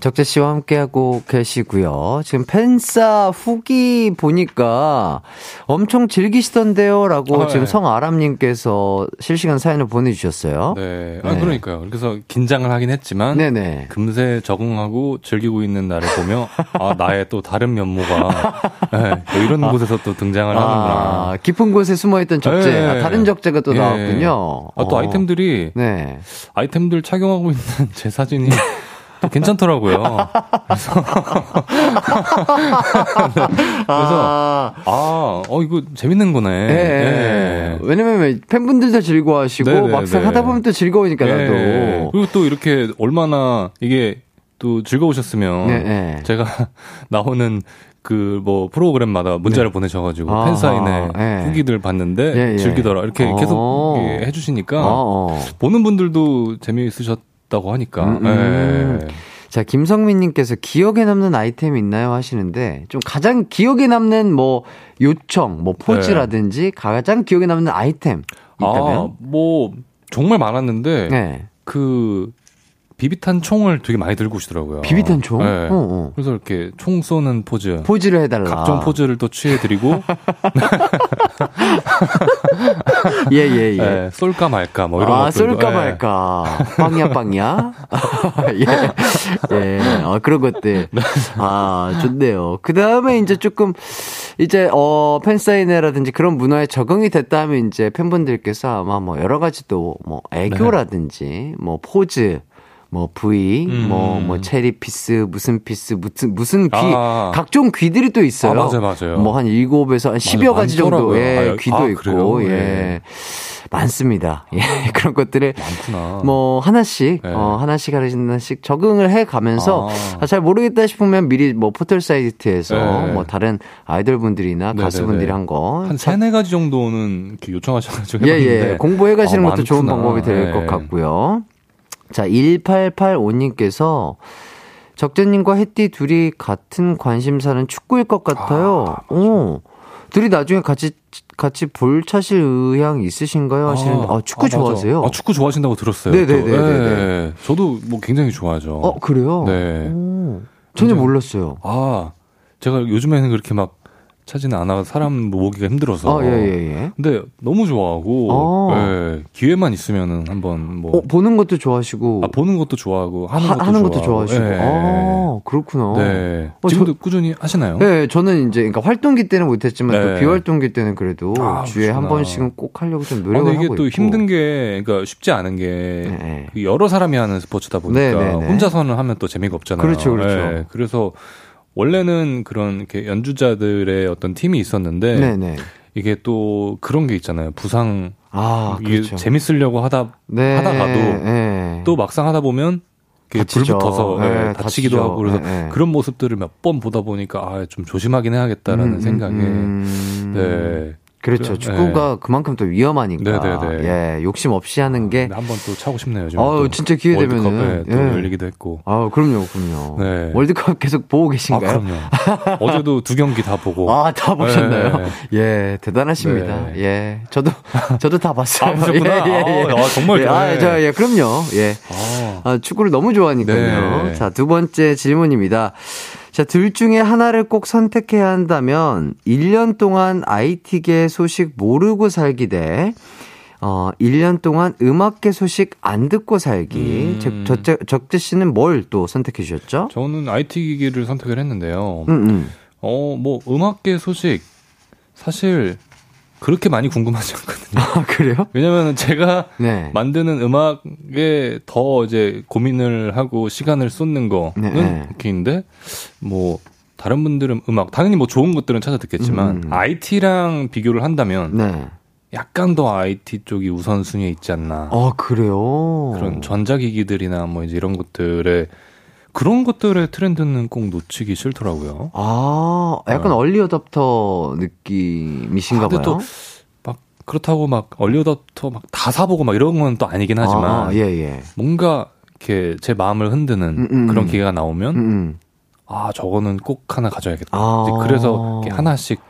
적재 씨와 함께하고 계시고요. 지금 팬싸 후기 보니까 엄청 즐기시던데요. 라고 아, 지금 네. 성아람님께서 실시간 사연을 보내주셨어요. 네. 아, 네. 그러니까요. 그래서 긴장을 하긴 했지만. 네네. 금세 적응하고 즐기고 있는 나를 보며 아, 나의 또 다른 면모가 네, 이런 아, 곳에서 또 등장을 아, 하는구나. 깊은 곳에 숨어있던 적재. 네. 아, 다른 적재가 또 예. 나왔군요. 아, 또 어. 아이템들이. 네. 아이템들 착용하고 있는 제 사진이 괜찮더라고요. 그래서, 그래서 아, 아, 어, 이거 재밌는 거네. 네. 네. 왜냐면 팬분들도 즐거워하시고 네네네. 막상 네. 하다 보면 또 즐거우니까 네. 나도. 그리고 또 이렇게 얼마나 이게 또 즐거우셨으면 네. 제가 나오는 그뭐 프로그램마다 문자를 네. 보내셔가지고 아, 팬 사인회 네. 후기들 봤는데 예, 예. 즐기더라 이렇게 어. 계속 예, 해주시니까 어, 어. 보는 분들도 재미있으셨. 있다고 하니까. 음, 음. 네. 자, 김성민님께서 기억에 남는 아이템 있나요? 하시는데, 좀 가장 기억에 남는 뭐, 요청, 뭐, 포즈라든지, 네. 가장 기억에 남는 아이템. 있다면? 아, 뭐, 정말 많았는데, 네. 그, 비비탄 총을 되게 많이 들고 오시더라고요. 비비탄 총? 네. 어, 어. 그래서 이렇게 총 쏘는 포즈. 포즈를 해달라. 각종 포즈를 또 취해드리고. 예, 예, 예. 네, 쏠까 말까, 뭐 이런 아, 것들. 쏠까 네. 말까. 빵야, 빵야. 예. 예. 어, 그런 것들. 네. 아, 좋네요. 그 다음에 이제 조금, 이제, 어, 팬사인회라든지 그런 문화에 적응이 됐다 하면 이제 팬분들께서 아마 뭐 여러 가지 또, 뭐, 애교라든지, 네. 뭐, 포즈, 뭐 V, 음. 뭐, 뭐 체리 peace, 무슨 peace, 무슨, 무슨 귀, 아. 각종 귀들이 또 있어요. 아, 맞아요, 맞아요. 뭐 한 일곱에서 한 10여 가지 정도의 아, 귀도 아, 있고, 예. 네. 많습니다. 예, 그런 것들을 많구나. 뭐 하나씩 네. 어 하나씩 하나씩 적응을 해 가면서 아. 아. 잘 모르겠다 싶으면 미리 뭐 포털 사이트에서 네. 뭐 다른 아이돌 분들이나 네, 가수분들이 네, 네. 한 거 한 세네 가지 정도는 요청하셔 가지고 예, 예. 공부해 가시는 어, 것도 좋은 방법이 될 것 네. 같고요. 자, 1885님께서 적재님과 햇띠 둘이 같은 관심사는 축구일 것 같아요. 아, 오. 둘이 나중에 같이 같이 볼 차실 의향 있으신가요? 하시는데 아, 아 축구 아, 좋아하세요? 아, 축구 좋아하신다고 들었어요. 네네네. 네. 저도 뭐 굉장히 좋아하죠. 어 그래요? 네. 오, 전혀 몰랐어요. 아 제가 요즘에는 그렇게 막 차지는 않아 사람 모으기가 힘들어서. 아, 예, 예, 예. 근데 너무 좋아하고 아. 예, 기회만 있으면은 한번 뭐 어, 보는 것도 좋아하시고 아, 보는 것도 좋아하고 하는, 하, 것도, 하는 것도 좋아하시고. 예. 아, 그렇구나. 네. 어, 지금도 저, 꾸준히 하시나요? 네, 저는 이제 그러니까 활동기 때는 못 했지만 네. 또 비활동기 때는 그래도 아, 주에 한 번씩은 꼭 하려고 좀 노력을 아, 이게 하고 또 있고. 힘든 게 그러니까 쉽지 않은 게 네. 그 여러 사람이 하는 스포츠다 보니까 네, 네, 네. 혼자서는 하면 또 재미가 없잖아요. 그렇죠. 그렇죠. 그래서 원래는 그런 이렇게 연주자들의 어떤 팀이 있었는데 네네. 이게 또 그런 게 있잖아요. 부상 아, 이게 그렇죠. 재밌으려고 하다 네, 하다가도 네. 또 막상 하다 보면 불 붙어서 네, 네, 다치기도 하고 그래서 네, 네. 그런 모습들을 몇 번 보다 보니까 아, 좀 조심하긴 해야겠다라는 음, 음 생각에 음, 네. 그렇죠. 네. 축구가 네. 그만큼 또 위험하니까. 네네네. 예, 욕심 없이 하는 게. 아, 한번 또 차고 싶네요. 지금. 아, 진짜 기회 되면은. 또 예. 열리기도 했고. 아, 그럼요, 그럼요. 네. 월드컵 계속 보고 계신가요? 아, 그럼요. 어제도 두 경기 다 보고. 아, 다 보셨나요? 네. 예, 대단하십니다. 네. 예, 저도 저도 다 봤어요. 아, 보셨구나. 예, 예, 예. 아, 정말. 예, 아, 저, 예, 그럼요. 예. 아. 아 축구를 너무 좋아하니까요. 네. 자, 두 번째 질문입니다. 자, 둘 중에 하나를 꼭 선택해야 한다면 1년 동안 IT계 소식 모르고 살기 대 어, 1년 동안 음악계 소식 안 듣고 살기. 음. 즉, 적재 씨는 뭘 또 선택해 주셨죠? 저는 IT 기기를 선택을 했는데요. 음, 음. 어, 뭐, 음악계 소식. 사실, 그렇게 많이 궁금하지 않거든요. 아, 그래요? 왜냐면 제가 네. 만드는 음악에 더 이제 고민을 하고 시간을 쏟는 거는 네. 이렇게인데 뭐 다른 분들은 음악 당연히 뭐 좋은 것들은 찾아 듣겠지만 음. IT랑 비교를 한다면 네. 약간 더 IT 쪽이 우선순위에 있지 않나. 아, 그래요? 그런 전자기기들이나 뭐 이제 이런 것들에 그런 것들의 트렌드는 꼭 놓치기 싫더라고요. 아, 약간 네. 얼리 어답터 느낌이신가 아, 봐요. 또 막 그렇다고 막 얼리 어답터 막 다 사보고 막 이런 건 또 아니긴 하지만 아, 예, 예. 뭔가 이렇게 제 마음을 흔드는 음, 음, 그런 기회가 나오면 음, 음. 아 저거는 꼭 하나 가져야겠다. 아. 그래서 하나씩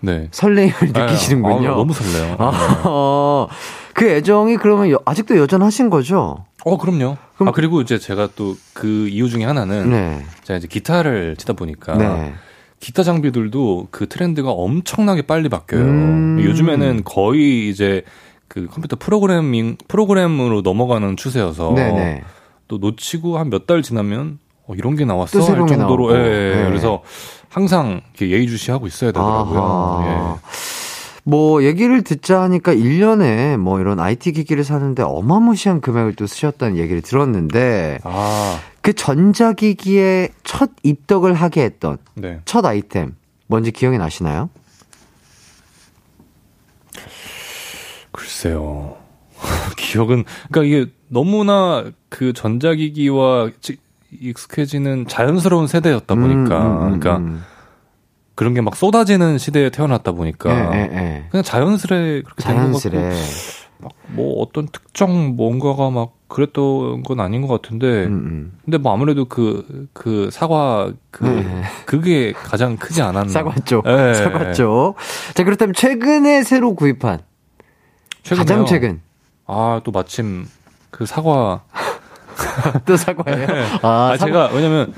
네. 설레임을 네. 느끼시는군요. 아, 너무 설레요. 아, 네. 그 애정이 그러면 여, 아직도 여전하신 거죠? 어, 그럼요. 그럼... 아, 그리고 이제 제가 또 그 이유 중에 하나는 네. 제가 이제 기타를 치다 보니까 네. 기타 장비들도 그 트렌드가 엄청나게 빨리 바뀌어요. 음... 요즘에는 거의 이제 그 컴퓨터 프로그래밍 프로그램으로 넘어가는 추세여서 네네. 네. 또 놓치고 한 몇 달 지나면 어, 이런 게 나왔어 할 정도로 예, 예. 네. 그래서 항상 이렇게 예의주시하고 있어야 되더라고요. 예. 뭐 얘기를 듣자 하니까 1년에 뭐 이런 IT 기기를 사는데 어마무시한 금액을 또 쓰셨다는 얘기를 들었는데 아. 그 전자기기에 첫 입덕을 하게 했던 네. 첫 아이템 뭔지 기억이 나시나요? 글쎄요. 기억은 그러니까 이게 너무나 그 전자기기와 익숙해지는 자연스러운 세대였다 보니까 음, 음, 음, 그러니까 음. 그런 게 막 쏟아지는 시대에 태어났다 보니까 예, 예, 예. 그냥 자연스레 그렇게 자연스레. 되는 것 같고 막뭐 어떤 특정 뭔가가 막 그랬던 건 아닌 것 같은데 음, 음. 근데 뭐 아무래도 그그 그 사과 그 네. 그게 가장 크지 않았나 사과 쪽 네. 사과 쪽자 그렇다면 최근에 새로 구입한 최근에요? 가장 최근 아 또 마침 그 사과 또 사과예요? 네. 아, 아 사과... 제가 왜냐면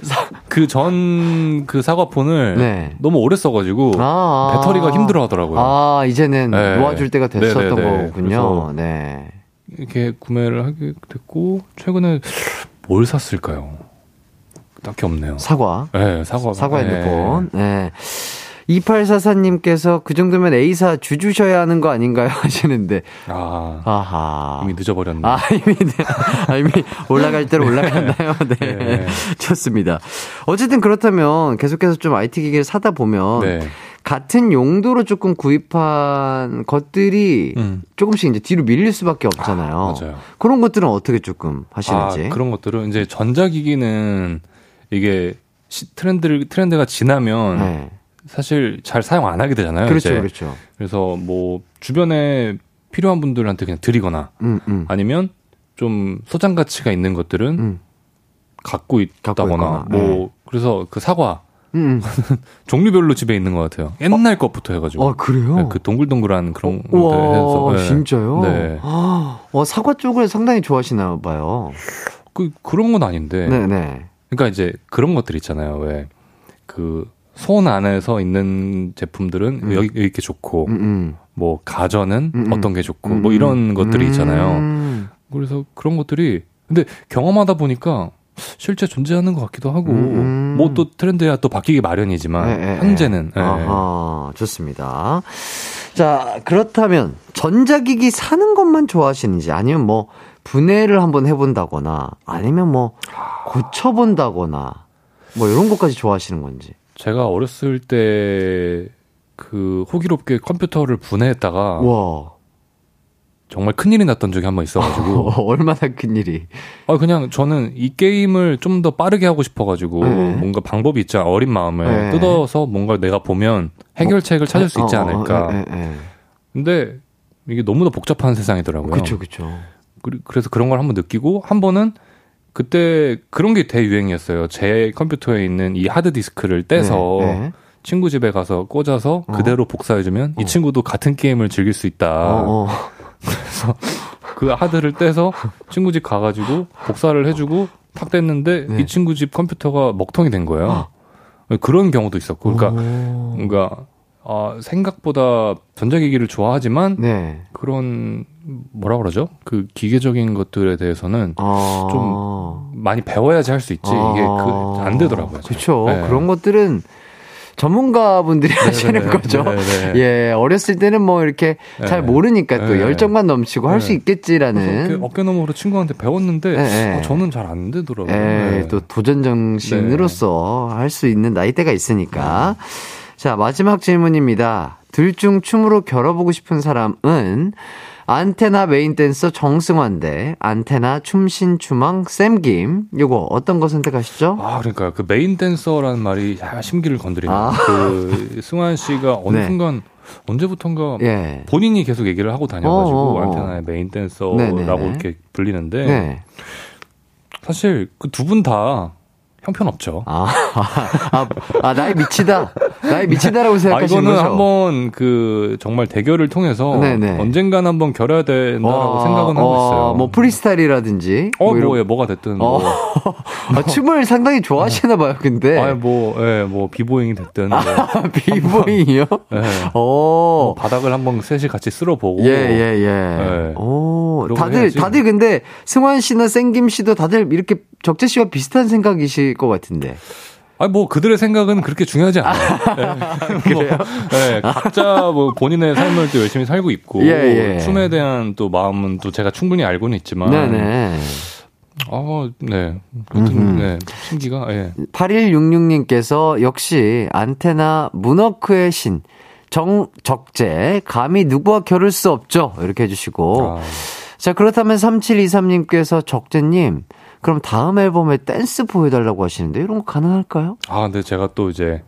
그 전그 그 사과폰을 네. 너무 오래 써가지고 아, 배터리가 힘들어 하더라고요. 아, 이제는 네. 놓아줄 때가 됐었던 네네네. 거군요. 네. 이렇게 구매를 하게 됐고, 최근에 뭘 샀을까요? 딱히 없네요. 사과. 네, 사과. 사과 핸드폰. 네. 2844님께서 그 정도면 A사 주주셔야 하는 거 아닌가요? 하시는데. 아. 아하. 이미 늦어버렸네. 아, 이미, 아, 이미 올라갈 대로 올라갔나요? 네. 네. 좋습니다. 어쨌든 그렇다면 계속해서 좀 IT 기기를 사다 보면. 네. 같은 용도로 조금 구입한 것들이 음. 조금씩 이제 뒤로 밀릴 수밖에 없잖아요. 아, 맞아요. 그런 것들은 어떻게 조금 하시는지. 아, 그런 것들은 이제 전자기기는 이게 트렌드를 트렌드가 지나면 네. 사실 잘 사용 안 하게 되잖아요. 그렇죠, 이제. 그렇죠. 그래서 뭐 주변에 필요한 분들한테 그냥 드리거나 음, 음. 아니면 좀 소장 가치가 있는 것들은 음. 갖고 있다거나 뭐 네. 그래서 그 사과 음. 종류별로 집에 있는 것 같아요. 옛날 어? 것부터 해가지고. 아, 그래요? 네, 그 동글동글한 그런 어, 와, 해서. 네. 진짜요? 네. 아, 어, 사과 쪽을 상당히 좋아하시나 봐요. 그, 그런 건 아닌데. 네네. 네. 그러니까 이제 그런 것들 있잖아요. 왜, 그, 손 안에서 있는 제품들은 음. 여기 이렇게 좋고 음, 음. 뭐 가전은 음, 음. 어떤 게 좋고 뭐 이런 것들이 있잖아요. 그래서 그런 것들이 근데 경험하다 보니까 실제 존재하는 것 같기도 하고 뭐 또 트렌드야 또 바뀌기 마련이지만 에, 에, 현재는 에. 아하, 좋습니다. 자 그렇다면 전자기기 사는 것만 좋아하시는지 아니면 뭐 분해를 한번 해본다거나 아니면 뭐 고쳐본다거나 뭐 이런 것까지 좋아하시는 건지. 제가 어렸을 때 그 호기롭게 컴퓨터를 분해했다가 와. 정말 큰일이 났던 적이 한 번 있어가지고. 얼마나 큰일이? 아, 그냥 저는 이 게임을 좀 더 빠르게 하고 싶어가지고, 네. 뭔가 방법이 있잖아. 어린 마음을 네. 뜯어서 뭔가 내가 보면 해결책을 찾을 수 있지 어, 어, 않을까. 어, 어, 네, 근데 이게 너무나 복잡한 세상이더라고요. 그쵸, 그쵸. 그래서 그런 걸 한번 느끼고, 한 번은 그때 그런 게 대유행이었어요. 제 컴퓨터에 있는 이 하드 디스크를 떼서 네, 네. 친구 집에 가서 꽂아서 어. 그대로 복사해주면 어. 이 친구도 같은 게임을 즐길 수 있다. 어, 어. 그래서 그 하드를 떼서 친구 집 가가지고 복사를 해주고 탁 뗐는데 네. 이 친구 집 컴퓨터가 먹통이 된 거예요. 그런 경우도 있었고, 그러니까 뭔가 아, 생각보다 전자기기를 좋아하지만 네. 그런 뭐라 그러죠? 그 기계적인 것들에 대해서는 아... 좀 많이 배워야지 할 수 있지 아... 이게 그 안 되더라고요. 그렇죠. 네. 그런 것들은 전문가분들이 네네, 하시는 거죠. 네네. 예, 어렸을 때는 뭐 이렇게 네. 잘 모르니까 또 네. 열정만 넘치고 할 수 있겠지라는. 어깨, 너머로 친구한테 배웠는데 아, 저는 잘 안 되더라고요. 네. 또 도전 정신으로서 할 수 있는 나이대가 있으니까. 자, 마지막 질문입니다. 둘 중 춤으로 겨뤄보고 싶은 사람은 안테나 메인 댄서 정승환 대 안테나 춤신 춤왕 샘김. 요거 어떤 거 선택하시죠? 아, 그러니까 그 메인 댄서라는 말이 심기를 건드리는 아. 그 승환 씨가 어느 네. 순간 언제부턴가 예. 본인이 계속 얘기를 하고 다녀가지고 어어. 안테나의 메인 댄서라고 네네네. 이렇게 불리는데 네. 사실 그 두 분 다 형편없죠. 아, 아, 아, 나의 밑이다. 나의 밑이다라고 생각하시는 아, 이거는? 한번 그 정말 대결을 통해서 네네. 언젠간 한번 겨뤄야 된다라고 와, 생각은 하고 있어요. 뭐 프리스타일이라든지 어, 뭐, 뭐 예, 뭐가 됐든 뭐. 어. 아, 춤을 상당히 좋아하시나 봐요. 근데 아, 뭐, 예, 뭐 비보잉이 됐든 뭐. 비보잉이요? 예. 뭐 바닥을 한번 셋이 같이 쓸어 보고 예, 예, 예. 예. 오, 다들 해야지. 다들 근데 승환 씨나 생김 씨도 다들 이렇게 적재 씨와 비슷한 생각이 실 것 같은데. 아니 뭐 그들의 생각은 그렇게 중요하지 않아요. 네. 뭐, 네, 각자 뭐 본인의 삶을 또 열심히 살고 있고 예, 예. 춤에 대한 또 마음은 또 제가 충분히 알고는 있지만 네네. 아, 네. 네. 신기가, 예. 8166님께서 역시 안테나 문워크의 신, 정 적재, 감히 누구와 겨룰 수 없죠. 이렇게 해주시고. 아. 자, 그렇다면 3723님께서 적재님, 그럼 다음 앨범에 댄스 보여달라고 하시는데 이런 거 가능할까요? 아, 근데 제가 또 이제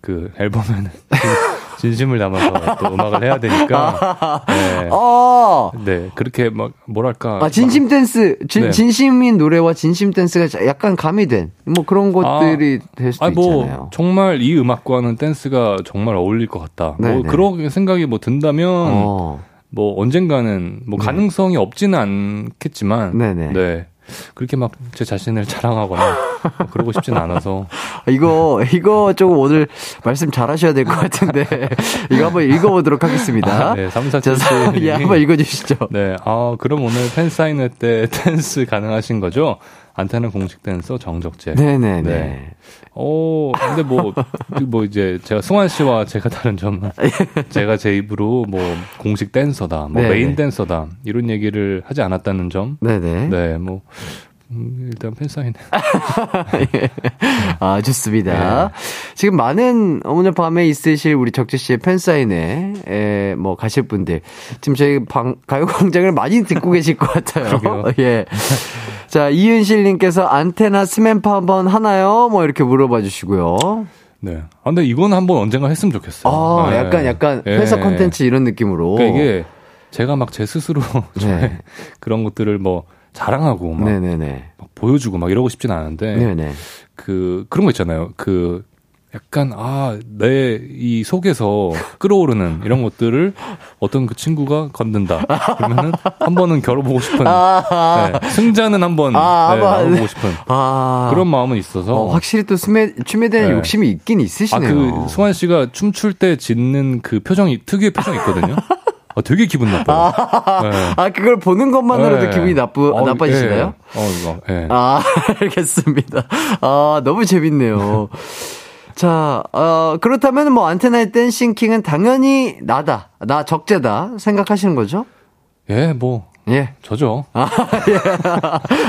그 앨범에는 진심을 담아서 또 음악을 해야 되니까. 네. 아~ 네. 그렇게 막 뭐랄까. 아, 진심 막, 댄스, 진, 네. 진심인 노래와 진심 댄스가 약간 가미된 뭐 그런 것들이 아, 될 수도 아, 뭐, 있잖아요. 정말 이 음악과는 댄스가 정말 어울릴 것 같다. 뭐 네네. 뭐 그런 생각이 뭐 든다면 어. 뭐 언젠가는 뭐 네. 가능성이 네. 없지는 않겠지만 네네. 네. 그렇게 막 제 자신을 자랑하거나 뭐 그러고 싶진 않아서. 이거, 이거 조금 오늘 말씀 잘 하셔야 될 것 같은데. 이거 한번 읽어보도록 하겠습니다. 아, 네, 3 4 7 예, 한번 읽어주시죠. 네, 아, 그럼 오늘 팬사인회 때 댄스 가능하신 거죠? 안테나 공식 댄서 정적재. 네네네. 네. 어, 근데 뭐, 뭐 이제 제가 승환 씨와 제가 다른 점은 제가 제 입으로 뭐 공식 댄서다, 뭐 네네. 메인 댄서다, 이런 얘기를 하지 않았다는 점. 네네. 네, 뭐. 음, 일단 팬사인회. 예. 아, 좋습니다. 네. 지금 많은 오늘 밤에 있으실 우리 적재 씨의 팬사인회 에 뭐 가실 분들. 지금 저희 방, 가요광장을 많이 듣고 계실 것 같아요. 예. 자, 이윤실님께서 안테나 스맨파 한번 하나요? 뭐 이렇게 물어봐 주시고요. 네. 아, 근데 이건 한번 언젠가 했으면 좋겠어요. 아, 네. 약간, 약간 회사 네. 컨텐츠 이런 느낌으로. 그러니까 이게 제가 막 제 스스로 네. 그런 것들을 뭐 자랑하고 막, 막, 보여주고 막 이러고 싶진 않은데 네네. 그 그런 거 있잖아요. 그 약간 아 내 이 속에서 끌어오르는 이런 것들을 어떤 그 친구가 건든다 그러면은 한 번은 겨뤄보고 싶은 아, 네, 승자는 한번 아, 네, 나보고 싶은 아, 그런 마음은 있어서 어, 확실히 또 춤에 춤에 대한 네. 욕심이 있긴 있으시네요. 아그 수환 씨가 춤출 때 짓는 그 표정이 특유의 표정이 있거든요. 아, 되게 기분 나빠요. 아, 네. 아 그걸 보는 것만으로도 네. 기분이 나쁘, 어, 나빠지시나요? 예. 어, 이거, 예. 아, 알겠습니다. 아, 너무 재밌네요. 자, 어, 그렇다면 뭐 안테나의 댄싱킹은 당연히 나다. 나 적재다. 생각하시는 거죠? 예, 뭐. 예. 저죠. 아, 예.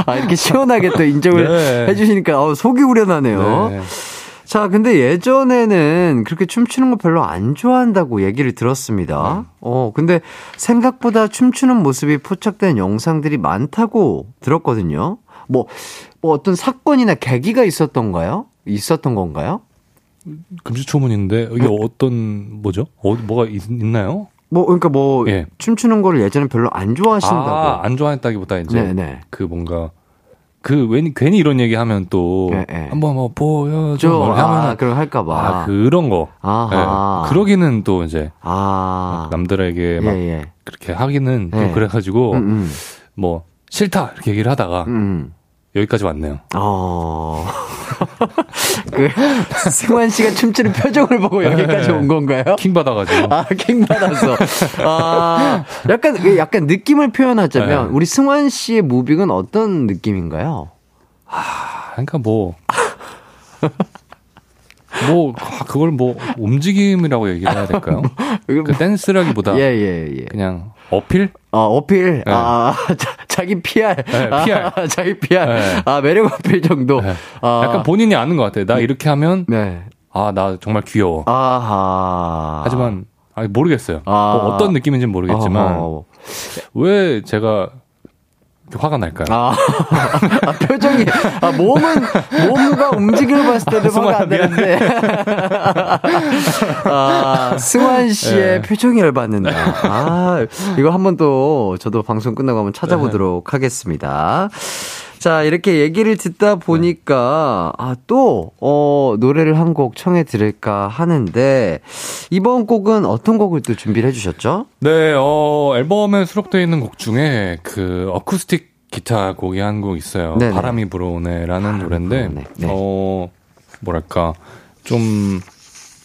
아, 이렇게 시원하게 또 인정을 네. 해주시니까, 어, 속이 우려나네요. 네. 자, 근데 예전에는 그렇게 춤추는 거 별로 안 좋아한다고 얘기를 들었습니다. 네. 어, 근데 생각보다 춤추는 모습이 포착된 영상들이 많다고 들었거든요. 뭐, 뭐 어떤 사건이나 계기가 있었던가요? 있었던 건가요? 금주초문인데 이게 네. 어떤 뭐죠? 어, 뭐가 있, 나요 뭐 그러니까 뭐 예. 춤추는 거를 예전에 별로 안 좋아하신다고. 아, 안 좋아했다기보다 이제 네네. 그 뭔가 그 괜히, 괜히 이런 얘기 하면 또 네, 네. 한번 뭐 보여줘 뭐 하면 아, 그럼 할까 봐 아, 그런 거 네. 그러기는 또 이제 아. 남들에게 막 예, 예. 그렇게 하기는 좀 예. 그래 가지고 음, 음. 뭐 싫다 이렇게 얘기를 하다가 음. 음. 여기까지 왔네요. 어. 그, 승환 씨가 춤추는 표정을 보고 여기까지 온 건가요? 킹 받아가지고. 아, 킹 받아서. 아, 약간, 그 약간 느낌을 표현하자면, 네. 우리 승환 씨의 무빙은 어떤 느낌인가요? 아, 그러니까 뭐. 뭐 아, 그걸 뭐 움직임이라고 얘기를 해야 될까요? 그 댄스라기보다 예, 예, 예. 그냥 어필? 어, 어필. 네. 아, 자, 기 PR. 네, PR. 아, 자기 PR. 네. 아, 매력 어필 정도. 네. 아. 약간 본인이 아는 것 같아요. 나 이렇게 하면, 네. 아, 나 정말 귀여워. 아하. 하지만, 아, 모르겠어요. 아. 뭐 어떤 느낌인지는 모르겠지만, 아하. 왜 제가 화가 날까요? 아, 아 표정이 아 몸은 몸과 움직임을 봤을 때도 화가 안 되는데 아 승환 씨의 네. 표정이 열받는다. 아 이거 한번 또 저도 방송 끝나고 한번 찾아보도록 네. 하겠습니다. 자, 이렇게 얘기를 듣다 보니까, 아, 또, 어, 노래를 한 곡 청해 드릴까 하는데, 이번 곡은 어떤 곡을 또 준비를 해주셨죠? 네, 어, 앨범에 수록되어 있는 곡 중에, 그, 어쿠스틱 기타 곡이 한 곡 있어요. 네네. 바람이 불어오네라는 노래인데, 네. 어, 뭐랄까, 좀,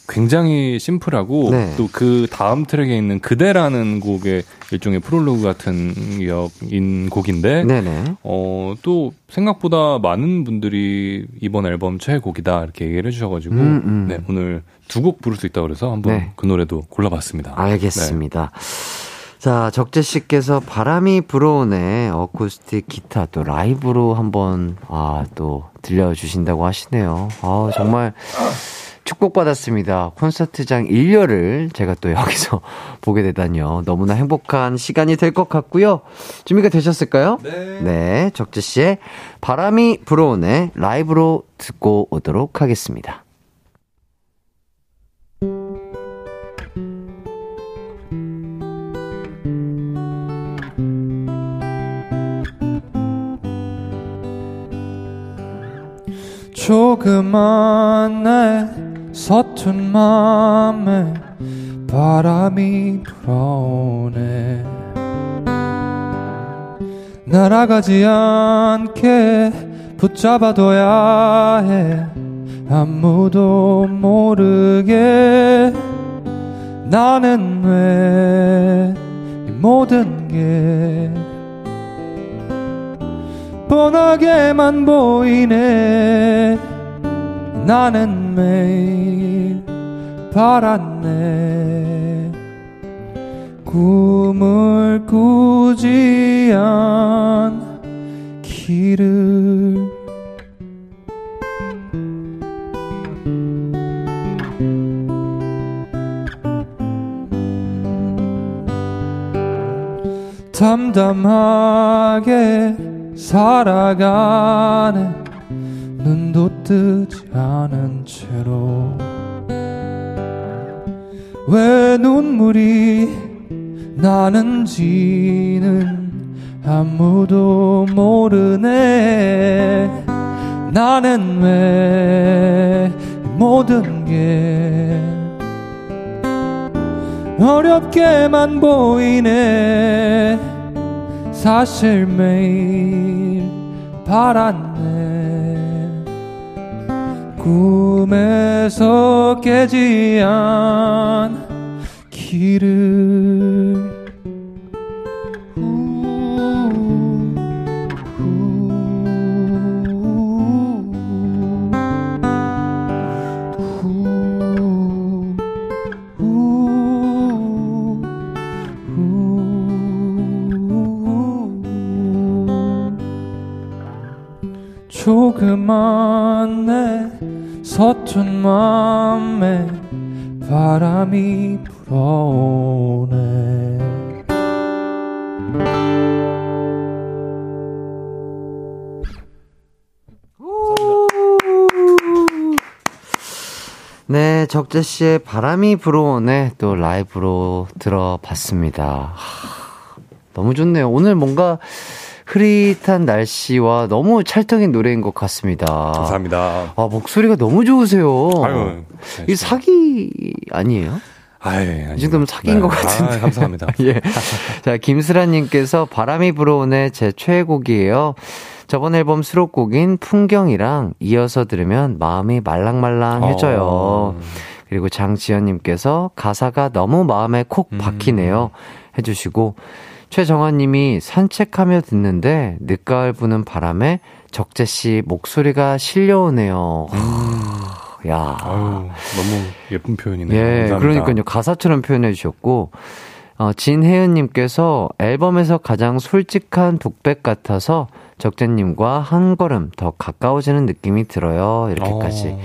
굉장히 심플하고 네. 또그 다음 트랙에 있는 그대라는 곡의 일종의 프롤로그 같은 역인 곡인데 네네. 어, 또 생각보다 많은 분들이 이번 앨범 최애곡이다 이렇게 얘기를 해주셔가지고 음, 음. 네, 오늘 두 곡 부를 수 있다 그래서 한번 네. 그 노래도 골라봤습니다. 알겠습니다. 네. 자, 적재 씨께서 바람이 불어오네 어쿠스틱 기타 또 라이브로 한번 아, 또 들려주신다고 하시네요. 아, 정말 축복받았습니다. 콘서트장 1열을 제가 또 여기서 보게 되다니요. 너무나 행복한 시간이 될 것 같고요. 준비가 되셨을까요? 네. 네. 적재 씨의 바람이 불어오네 라이브로 듣고 오도록 하겠습니다. 조그만 내 서툰 맘에 바람이 불어오네. 날아가지 않게 붙잡아둬야 해. 아무도 모르게 나는 왜 이 모든 게 뻔하게만 보이네 나는 매일 바랐네. 꿈을 꾸지 않기를 담담하게 살아가는 눈도 뜨지 않은 채로 왜 눈물이 나는지는 아무도 모르네. 나는 왜 모든 게 어렵게만 보이네. 사실 매일 바랐네 꿈에서 깨지 않기를 적재 씨의 바람이 불어오네 또 라이브로 들어봤습니다. 하, 너무 좋네요. 오늘 뭔가 흐릿한 날씨와 너무 찰떡인 노래인 것 같습니다. 감사합니다. 아, 목소리가 너무 좋으세요. 아유, 이 사기 아니에요? 아이, 지금 사기인 네. 것 같은데. 아, 감사합니다. 예. 자, 김슬아님께서 바람이 불어오네 제 최애곡이에요. 저번 앨범 수록곡인 풍경이랑 이어서 들으면 마음이 말랑말랑해져요. 어. 그리고 장지연님께서 가사가 너무 마음에 콕 음. 박히네요. 해주시고, 최정환님이 산책하며 듣는데 늦가을 부는 바람에 적재 씨 목소리가 실려오네요. 음. 야. 아유, 너무 예쁜 표현이네요. 예, 감사합니다. 그러니까요. 가사처럼 표현해 주셨고, 어, 진혜은님께서 앨범에서 가장 솔직한 독백 같아서 적재님과 한 걸음 더 가까워지는 느낌이 들어요. 이렇게까지. 어,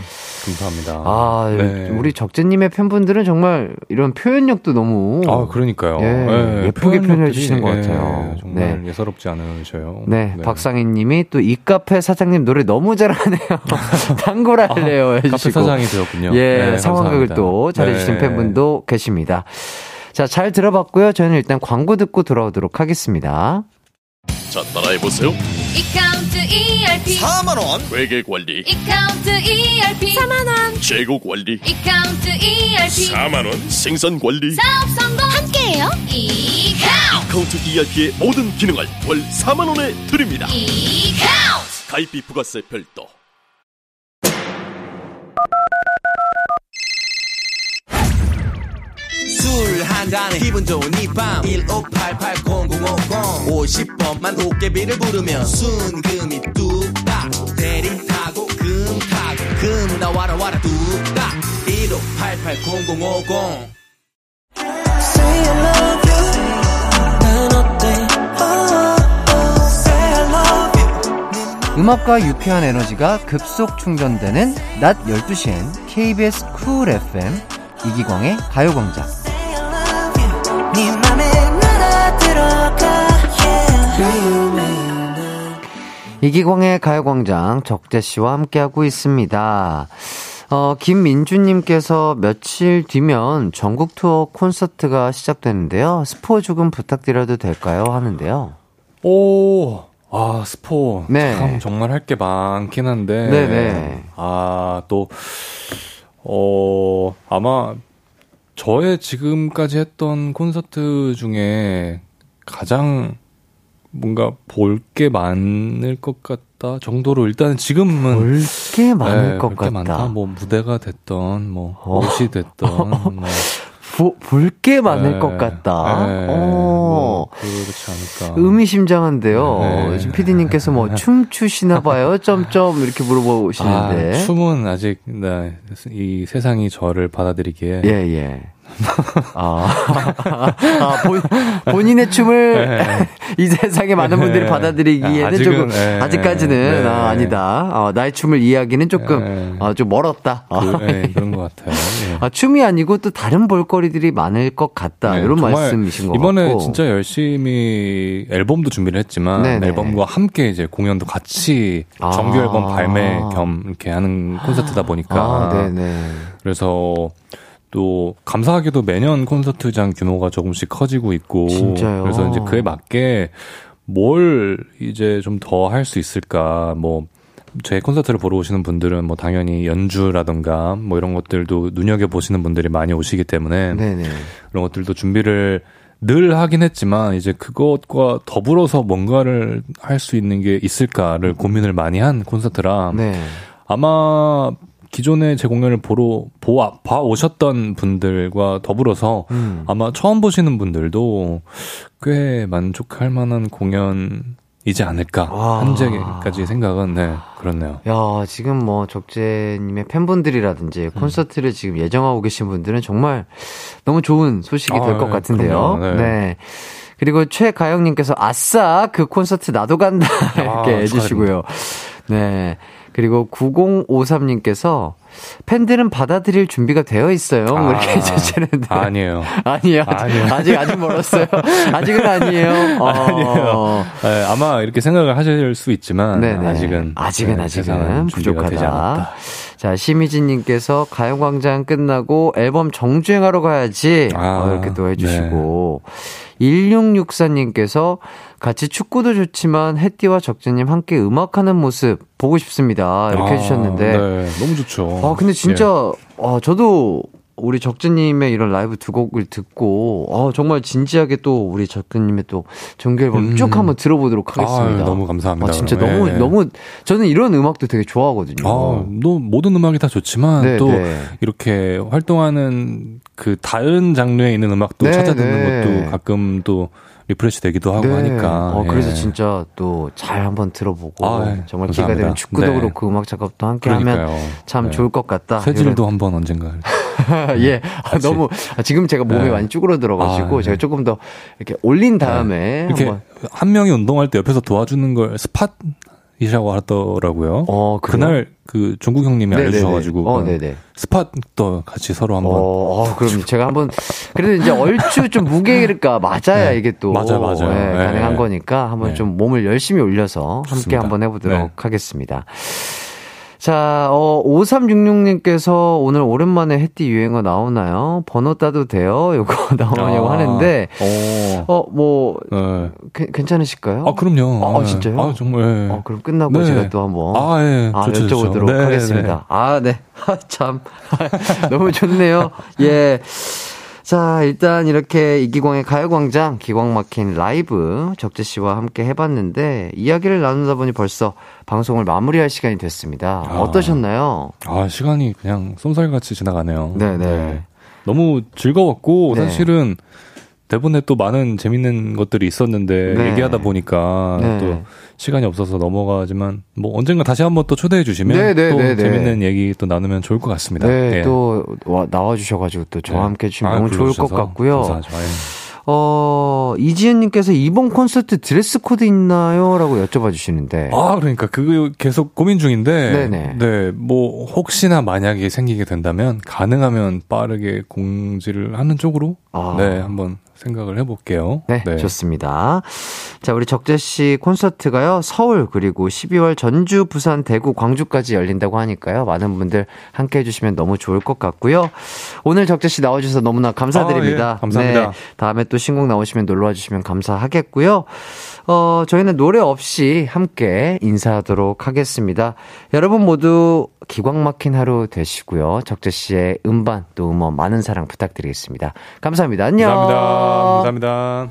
감사합니다. 아, 네. 우리 적재님의 팬분들은 정말 이런 표현력도 너무. 아, 그러니까요. 예, 네, 예쁘게 표현해 주시는 것 같아요. 예, 정말 네. 예사롭지 않으셔요. 네, 네. 박상희 님이 또 이 카페 사장님 노래 너무 잘하네요. 단골할래요. 아, 카페 사장이 되었군요. 예, 네, 상황극을 또 잘해주신 네. 팬분도 계십니다. 자, 잘 들어봤고요. 저희는 일단 광고 듣고 돌아오도록 하겠습니다. 자, 따라해보세요. 이카운트 ERP 4만원. 회계 관리. 이카운트 ERP 4만원. 재고 관리. 이카운트 ERP 4만원. 생산 관리. 사업 성공. 함께해요. 이카운트. 이카운트 ERP의 모든 기능을 월 4만원에 드립니다. 이카운트. 가입비 부가세 별도 술 한 잔에 기분 좋은 이밤. 1588-0050 50번만 도깨비를 부르면 순금이 뚝딱. 대리 타고 금 타고 금 나와라 와라 뚝딱. 1588-0050 Say I love you. 난 어때? 음악과 유쾌한 에너지가 급속 충전되는 낮 12시엔 KBS 쿨 FM 이기광의 가요광장 이기광의 가요광장 적재씨와 함께하고 있습니다. 어, 김민주님께서 며칠 뒤면 전국 투어 콘서트가 시작되는데요. 스포 조금 부탁드려도 될까요? 하는데요. 오, 아, 스포. 네. 참, 정말 할 게 많긴 한데. 네네. 아, 또, 어, 아마 저의 지금까지 했던 콘서트 중에 가장 뭔가 볼 게 많을 것 같다 정도로 일단 지금은 볼 게 많을 네, 것 같다. 많다. 뭐 무대가 됐던 뭐 어. 옷이 됐던 뭐 볼 게 많을 네. 것 같다. 네. 어. 뭐 그렇지 않을까. 의미심장한데요. 네. 지금 PD님께서 뭐 춤추시나 봐요? 점점 이렇게 물어보시는데. 아, 춤은 아직 네, 이 세상이 저를 받아들이기에. 예, 예. 아, 아 본, 본인의 춤을 네. 이 세상에 많은 분들이 네. 받아들이기에는 아, 조금 네. 아직까지는 네. 아, 아니다. 어, 나의 춤을 이해하기는 조금 네. 어, 좀 멀었다. 그, 네, 그런 것 같아요. 아, 춤이 아니고 또 다른 볼거리들이 많을 것 같다. 이런 말씀이신 것 이번에 같고. 진짜 열심히 앨범도 준비를 했지만 앨범과 함께 이제 공연도 같이 아. 정규 앨범 발매 겸 이렇게 하는 콘서트다 보니까 아, 그래서 또 감사하게도 매년 콘서트장 규모가 조금씩 커지고 있고 진짜요? 그래서 이제 그에 맞게 뭘 이제 좀 더 할 수 있을까 뭐 제 콘서트를 보러 오시는 분들은 뭐 당연히 연주라던가 뭐 이런 것들도 눈여겨 보시는 분들이 많이 오시기 때문에 네네. 그런 것들도 준비를 늘 하긴 했지만 이제 그것과 더불어서 뭔가를 할 수 있는 게 있을까를 고민을 많이 한 콘서트라 네. 아마 기존에 제 공연을 보러 보아 봐 오셨던 분들과 더불어서 음. 아마 처음 보시는 분들도 꽤 만족할 만한 공연 이지 않을까 아. 현재까지 생각은 네 그렇네요. 야 지금 뭐 적재님의 팬분들이라든지 음. 콘서트를 음. 지금 예정하고 계신 분들은 정말 너무 좋은 소식이 아, 될것 네, 같은데요. 네. 네. 그리고 최가영님께서 아싸 그 콘서트 나도 간다 이렇게 아, 해주시고요. 네. 그리고 9053님께서 팬들은 받아들일 준비가 되어 있어요. 뭐 아, 이렇게 해주시는데. 아니에요. 아니에요. 아니에요. 아직, 아직 멀었어요. 아직은 아니에요. 어. 아니에요. 네, 아마 이렇게 생각을 하실 수 있지만. 네네. 아직은. 아직은, 네, 아직은 부족하다. 자, 심희진님께서 가요광장 끝나고 앨범 정주행하러 가야지. 아, 어, 이렇게 또 해주시고. 네. 1664님께서 같이 축구도 좋지만 햇띠와 적재님 함께 음악하는 모습 보고 싶습니다. 이렇게 아, 해주셨는데. 네, 너무 좋죠. 아, 근데 진짜, 예. 아, 저도 우리 적재님의 이런 라이브 두 곡을 듣고 어, 정말 진지하게 또 우리 적재님의 또 정규 앨범 음. 쭉 한번 들어보도록 하겠습니다. 아 너무 감사합니다. 아, 진짜 네. 너무 너무 저는 이런 음악도 되게 좋아하거든요. 아, 너 모든 음악이 다 좋지만 네, 또 네. 이렇게 활동하는 그 다른 장르에 있는 음악도 네, 찾아 듣는 네. 것도 가끔 또 refresh 되기도 하고 네. 하니까. 어, 그래서 예. 진짜 또 잘 한번 들어보고 아, 예. 정말 감사합니다. 기회가 되는 축구도 네. 그렇고 음악 작업도 함께 그러니까요. 하면 참 네. 좋을 것 같다. 쇠질도 한번 언젠가. 예. 아, 너무 아, 지금 제가 몸이 네. 많이 쭈그러들어가지고 아, 제가 조금 더 이렇게 올린 다음에 이렇게 한번. 한 명이 운동할 때 옆에서 도와주는 걸 spot 이라고 하더라고요. 어, 그날 그 종국 형님이 네네네. 알려주셔가지고 어. spot도 같이 서로 한번. 어, 어, 그럼 제가 한번 그래도 이제 얼추 좀 무게가 맞아야 네. 이게 또 맞아 맞아 네, 네. 가능한 거니까 한번 네. 좀 몸을 열심히 올려서 좋습니다. 함께 한번 해보도록 네. 하겠습니다. 자, 어, 5366님께서 오늘 오랜만에 해띠 유행어 나오나요? 번호 따도 돼요? 요거 나오냐고 아, 하는데, 어, 어 뭐, 네. 게, 괜찮으실까요? 아, 그럼요. 아, 아 진짜요? 아, 정말. 네. 어, 그럼 끝나고 네. 제가 또 한번. 아, 예. 아, 좋죠, 여쭤보도록 좋죠. 네, 하겠습니다. 네. 아, 네. 아, 참. 너무 좋네요. 예. 자, 일단 이렇게 이기광의 가요광장 기광 막힌 라이브 적재 씨와 함께 해봤는데 이야기를 나누다 보니 벌써 방송을 마무리할 시간이 됐습니다. 아, 어떠셨나요? 아, 시간이 그냥 쏜살같이 지나가네요. 네네. 네. 너무 즐거웠고 네. 사실은 대본에 또 많은 재밌는 것들이 있었는데 네. 얘기하다 보니까 네. 또 시간이 없어서 넘어가지만 뭐 언젠가 다시 한번 또 초대해 주시면 네, 네 또 네, 네. 재밌는 얘기 또 나누면 좋을 것 같습니다. 네, 예. 또 나와 주셔가지고 또 저와 함께 해주시면 아, 너무 좋을 것 같고요. 감사하죠. 어, 이지은님께서 이번 콘서트 드레스 코드 있나요? 라고 여쭤봐 주시는데. 아, 그러니까 그거 계속 고민 중인데. 네네. 네, 뭐, 혹시나 만약에 생기게 된다면, 가능하면 빠르게 공지를 하는 쪽으로. 아. 네, 한번 생각을 해볼게요. 네, 네, 좋습니다. 자, 우리 적재 씨 콘서트가요, 서울, 그리고 12월 전주, 부산, 대구, 광주까지 열린다고 하니까요. 많은 분들 함께 해주시면 너무 좋을 것 같고요. 오늘 적재 씨 나와주셔서 너무나 감사드립니다. 아, 예, 감사합니다. 네, 다음에 또 신곡 나오시면 놀러와 주시면 감사하겠고요. 어, 저희는 노래 없이 함께 인사하도록 하겠습니다. 여러분 모두 기광 막힌 하루 되시고요. 적재 씨의 음반 또 음원 많은 사랑 부탁드리겠습니다. 감사합니다. 안녕. 감사합니다.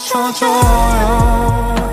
감사합니다.